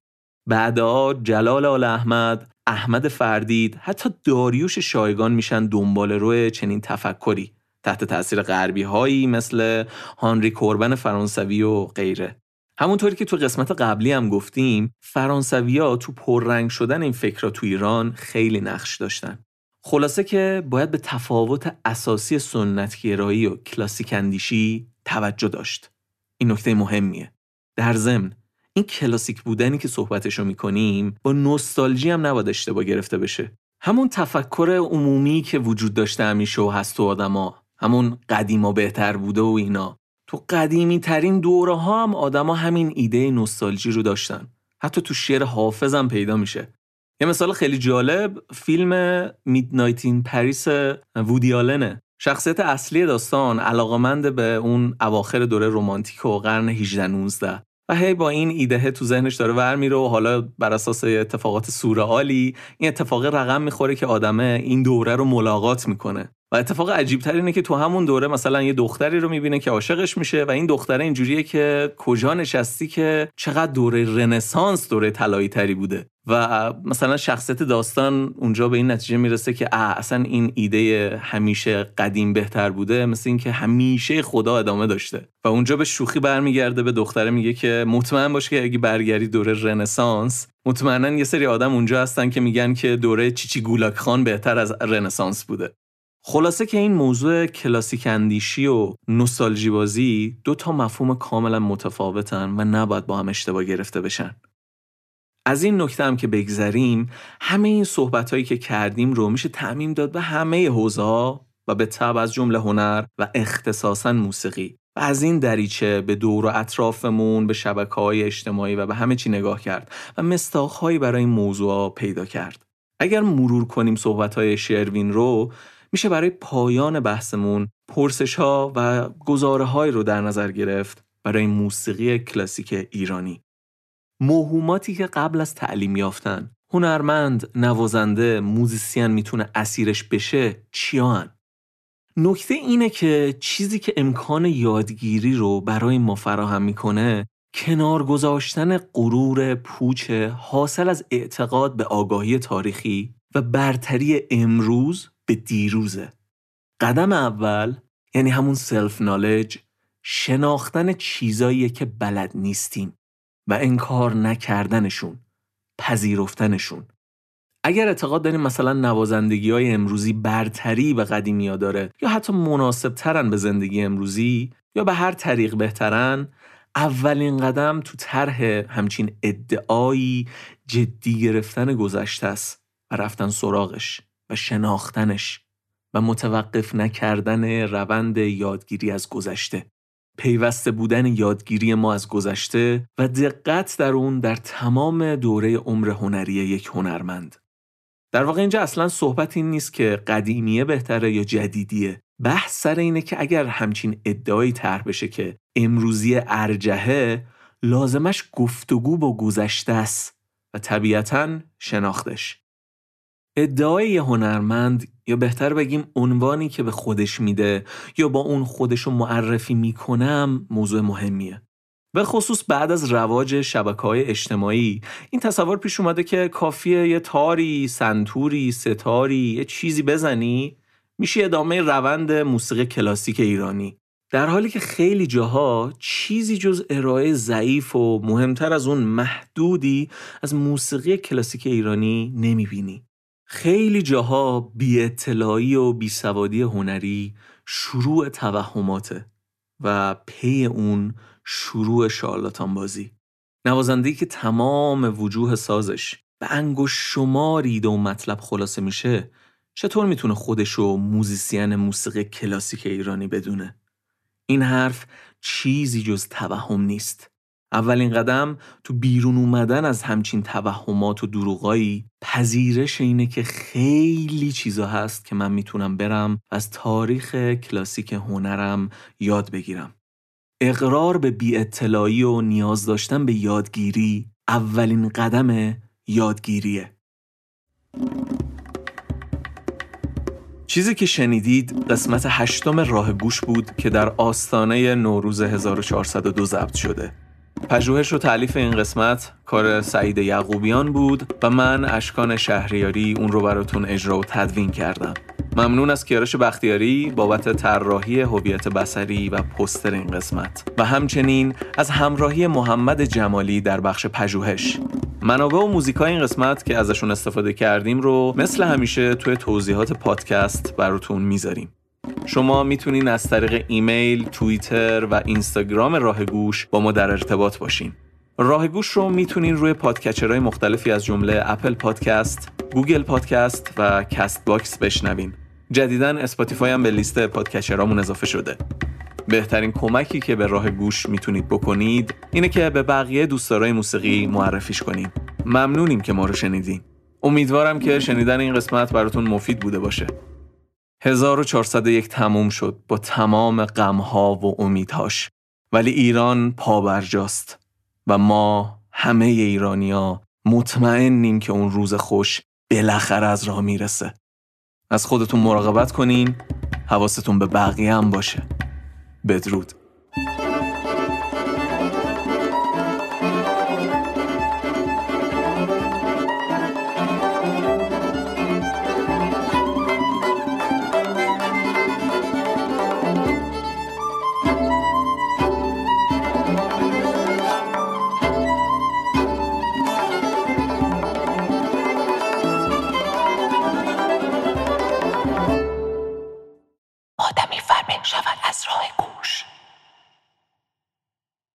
بعدا جلال آل احمد، احمد فردید، حتی داریوش شایگان میشن دنبال روی چنین تفکری تحت تاثیر غربی هایی مثل هانری کوربن فرانسوی و غیره. همونطوری که تو قسمت قبلی هم گفتیم فرانسوی ها تو پررنگ شدن این فکرها تو ایران خیلی نقش داشتن. خلاصه که باید به تفاوت اساسی سنتگرایی و کلاسیک اندیشی توجه داشت. این نکته مهمیه. در ضمن این کلاسیک بودنی که صحبتشو می‌کنیم با نوستالژی هم نباید اشتباه گرفته بشه. همون تفکر عمومی که وجود داشته همیشه و هست تو آدما همون قدیما بهتر بوده و اینا تو قدیمی ترین دوره ها هم آدما همین ایده نوستالژی رو داشتن. حتی تو شعر حافظم پیدا میشه. یه مثال خیلی جالب فیلم میدنایت این پاریس وودی آلنه. شخصیت اصلی داستان علاقمند به اون اواخر دوره رومانتیک و قرن 18 19 و هی با این ایده تو ذهنش داره ور میره و حالا بر اساس اتفاقات سورئالی این اتفاق رقم می‌خوره که آدمه این دوره رو ملاقات می‌کنه. و اتفاق عجیب تر اینه که تو همون دوره مثلا یه دختری رو می‌بینه که عاشقش میشه و این دختره اینجوریه که کجا نشستی که چقدر دوره رنسانس دوره طلایی تری بوده. و مثلا شخصیت داستان اونجا به این نتیجه می‌رسه که اصلا این ایده همیشه قدیم بهتر بوده مثل اینکه همیشه خدا ادامه داشته. و اونجا به شوخی برمیگرده به دختره میگه که مطمئن باش که اگه برگردی دوره رنسانس مطمئنا یه سری آدم اونجا هستن که میگن که دوره چیچی گولاک خان بهتر از رنسانس بوده. خلاصه که این موضوع کلاسیک اندیشی و نوستالژی بازی دو تا مفهوم کاملا متفاوتن و نباید با هم اشتباه گرفته بشن. از این نکته هم که بگذریم همه این صحبت هایی که کردیم رو میشه تعمیم داد به همه حوزه و به طب از جمله هنر و اختصاصا موسیقی و از این دریچه به دور و اطرافمون به شبکه های اجتماعی و به همه چی نگاه کرد و مستاخهایی برای این موضوع پیدا کرد. اگر مرور کنیم صحبت های شروین رو میشه برای پایان بحثمون پرسش ها و گزاره های رو در نظر گرفت برای موسیقی کلاسیک ایرانی. موهوماتی که قبل از تعلیم یافتن هنرمند، نوازنده، موزیسین می‌تونه اسیرش بشه چیان؟ نکته اینه که چیزی که امکان یادگیری رو برای ما فراهم می‌کنه کنار گذاشتن غرور پوچ حاصل از اعتقاد به آگاهی تاریخی و برتری امروز به دیروزه. قدم اول یعنی همون self-knowledge شناختن چیزایی که بلد نیستیم و انکار نکردنشون پذیرفتنشون. اگر اعتقاد داریم مثلا نوازندگی های امروزی برتری به قدیمی داره یا حتی مناسب ترن به زندگی امروزی یا به هر طریق بهترن اولین قدم تو طرح همچین ادعایی جدی گرفتن گذشته است و رفتن سراغش. و شناختنش و متوقف نکردن روند یادگیری از گذشته. پیوسته بودن یادگیری ما از گذشته و دقت در اون در تمام دوره عمر هنری یک هنرمند. در واقع اینجا اصلا صحبت این نیست که قدیمیه بهتره یا جدیدیه. بحث سر اینه که اگر همچین ادعایی طرح بشه که امروزی ارجهه لازمش گفتگو با گذشته است و طبیعتا شناختش. ادعای یه هنرمند یا بهتر بگیم عنوانی که به خودش میده یا با اون خودشو معرفی می‌کنم موضوع مهمیه. به خصوص بعد از رواج شبکه های اجتماعی این تصور پیش اومده که کافیه یه تاری، سنتوری، ستاری، یه چیزی بزنی میشه ادامه روند موسیقی کلاسیک ایرانی. در حالی که خیلی جاها چیزی جز ارائه ضعیف و مهمتر از اون محدودی از موسیقی کلاسیک ایرانی نمی‌بینی. خیلی جاها بی اطلاعی و بیسوادی هنری شروع توهماته و پی اون شروع شارلاتان بازی نوازنده‌ای که تمام وجوه سازش به انگشت شماری مطلب خلاصه میشه چطور می‌تونه خودشو موزیسین موسیقی کلاسیک ایرانی بدونه؟ این حرف چیزی جز توهم نیست اولین قدم تو بیرون اومدن از همچین توهمات و دروغایی پذیرش اینه که خیلی چیزا هست که من می‌تونم برم از تاریخ کلاسیک هنرم یاد بگیرم. اقرار به بی اطلاعی و نیاز داشتن به یادگیری اولین قدم یادگیریه. چیزی که شنیدید قسمت هشتم راه گوش بود که در آستانه نوروز 1402 ضبط شده. پژوهش و تعلیف این قسمت کار سعید یعقوبیان بود و من اشکان شهریاری اون رو براتون اجرا و تدوین کردم. ممنون از کیارش بختیاری بابت طراحی هویت بسری و پستر این قسمت. و همچنین از همراهی محمد جمالی در بخش پژوهش. منابع و موزیکای این قسمت که ازشون استفاده کردیم رو مثل همیشه توی توضیحات پادکست براتون می‌ذاریم. شما می‌تونین از طریق ایمیل، توییتر و اینستاگرام راه گوش با ما در ارتباط باشین. راه گوش رو می‌تونین روی podcatcher های مختلفی از جمله اپل پادکست، گوگل پادکست و کست باکس بشنوین. جدیدا اسپاتیفای هم به لیست podcatcher امون اضافه شده. بهترین کمکی که به راه گوش می‌تونید بکنید اینه که به بقیه دوستدارای موسیقی معرفیش کنید. ممنونیم که ما رو شنیدین. امیدوارم که شنیدن این قسمت براتون مفید بوده باشه. 1401 تموم شد با تمام غمها و امیدهاش. ولی ایران پابرجاست و ما همه ایرانیا مطمئنیم که اون روز خوش بالاخره از راه می‌رسه. از خودتون مراقبت کنین حواستون به بقیه هم باشه. بدرود.